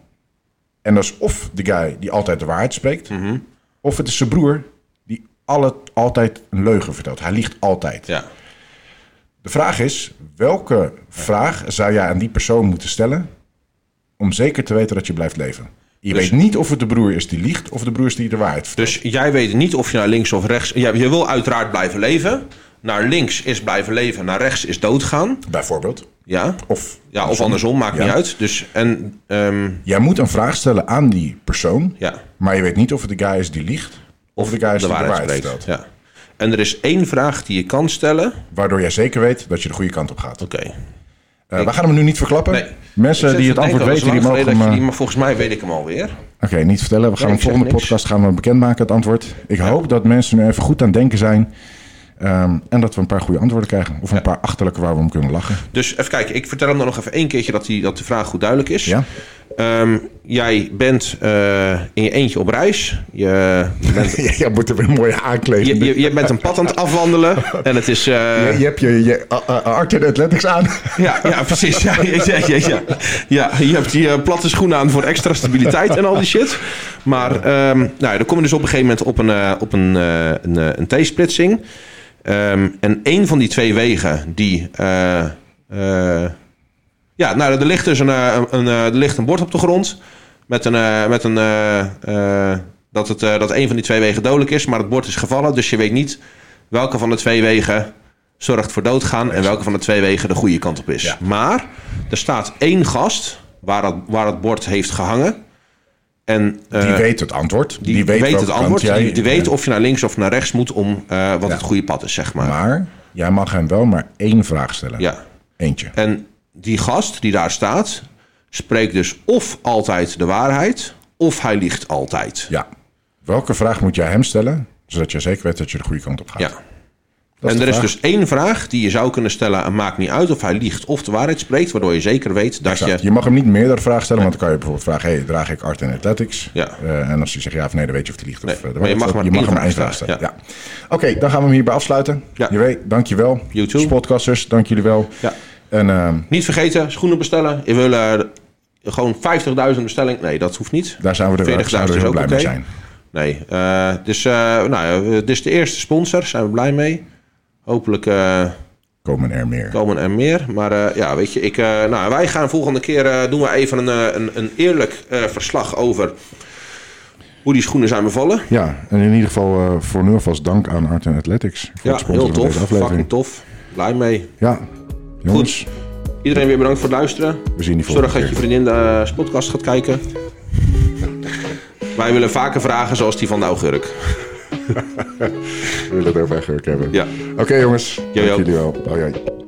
En dat is of de guy die altijd de waarheid spreekt. Mhm. Of het is zijn broer die alle, altijd een leugen vertelt. Hij liegt altijd. Ja. De vraag is, welke vraag zou jij aan die persoon moeten stellen... om zeker te weten dat je blijft leven? Je Dus- weet niet of het de broer is die liegt of de broer is die de waarheid vertelt. Dus jij weet niet of je naar links of rechts... Je wil uiteraard blijven leven. Naar links is blijven leven, naar rechts is doodgaan. Bijvoorbeeld. Ja. Of, Ja, of andersom, maakt Ja. niet uit. Dus, en, ehm, Jij moet een vraag stellen aan die persoon... ja. maar je weet niet of het de guy is die liegt... of de guy is de die de waarheid vertelt. Ja. En er is één vraag die je kan stellen. Waardoor jij zeker weet dat je de goede kant op gaat. Oké. Eh, we gaan hem nu niet verklappen. Nee. Mensen die het antwoord denken, weten, die mogen hem... eh, die- Maar volgens mij weet ik hem alweer. Oké, niet vertellen. We gaan Nee, de volgende podcast gaan we bekendmaken het antwoord. Ik hoop dat mensen nu even goed aan het denken zijn. Ehm, en dat we een paar goede antwoorden krijgen. Of een paar achterlijke waar we om kunnen lachen. Dus even kijken. Ik vertel hem dan nog even één keertje dat, die, dat de vraag goed duidelijk is. Ja? Ehm, jij bent eh, in je eentje op reis. Je, bent, ja, jij moet er weer mooi aankleden. je, je, je bent een pad aan het afwandelen. En het is... eh, je, je hebt je, je uh, uh, Art in Athletics aan. Ja, ja, precies. Ja, ja, ja, ja, ja. ja, je hebt die eh, platte schoenen aan voor extra stabiliteit en al die shit. Maar ehm, nou, dan kom je dus op een gegeven moment op een, eh, op een, eh, een, eh, een T-splitsing. Ehm, en één van die twee wegen, die... eh, eh, ja, nou, er ligt dus een, eh, een, er ligt een bord op de grond. Met een... met een dat, het, dat een van die twee wegen dodelijk is, maar het bord is gevallen. Dus je weet niet welke van de twee wegen zorgt voor doodgaan en welke van de twee wegen de goede kant op is. Ja. Maar er staat één gast waar het, waar het bord heeft gehangen. En, eh, Die weet het antwoord. die weet, het antwoord. jij- die, die weet of je naar links of naar rechts moet om eh, wat Ja. het goede pad is, zeg maar. Maar jij mag hem wel maar één vraag stellen. Ja. Eentje. En die gast die daar staat, spreekt dus of altijd de waarheid, of hij liegt altijd. Ja. Welke vraag moet jij hem stellen, zodat je zeker weet dat je de goede kant op gaat? Ja. En er is dus één vraag die je zou kunnen stellen en maakt niet uit of hij liegt of de waarheid spreekt, waardoor je zeker weet dat Exact. je... Je mag hem niet meerdere vragen stellen, want dan kan je bijvoorbeeld vragen: hey, draag ik art en athletics? Ja. Eh, en als hij zegt ja of nee, dan weet je of hij liegt. Nee, of, eh, maar je mag maar je mag hem één vraag stellen. Ja. Oké, dan gaan we hem hierbij afsluiten. Ja. Dankjewel. You too. Spotcasters, dank jullie wel. Ja. En ehm, Niet vergeten, schoenen bestellen. Je wil eh, gewoon 50.000 bestelling. Nee, dat hoeft niet. daar zijn we er wel, 40.000 zouden we is ook blij mee zijn. Nee. dus, nou, dit is de eerste sponsor. Zijn we blij mee. Hopelijk... Komen er meer. Komen er meer. Maar ja, weet je, ik, nou, wij gaan volgende keer doen we even een, een, een eerlijk verslag over hoe die schoenen zijn bevallen. Ja, en in ieder geval voor nu alvast dank aan Art Athletics. Voor ja, heel tof. Fucking tof. Blij mee. Ja, jongens. Goed. Iedereen weer bedankt voor het luisteren. We zien die Zorg dat je vriendin de podcast gaat kijken. Wij willen vaker vragen zoals die van de augurk. We willen het over hebben. Ja. Oké okay, jongens. Dank jullie wel. Bye.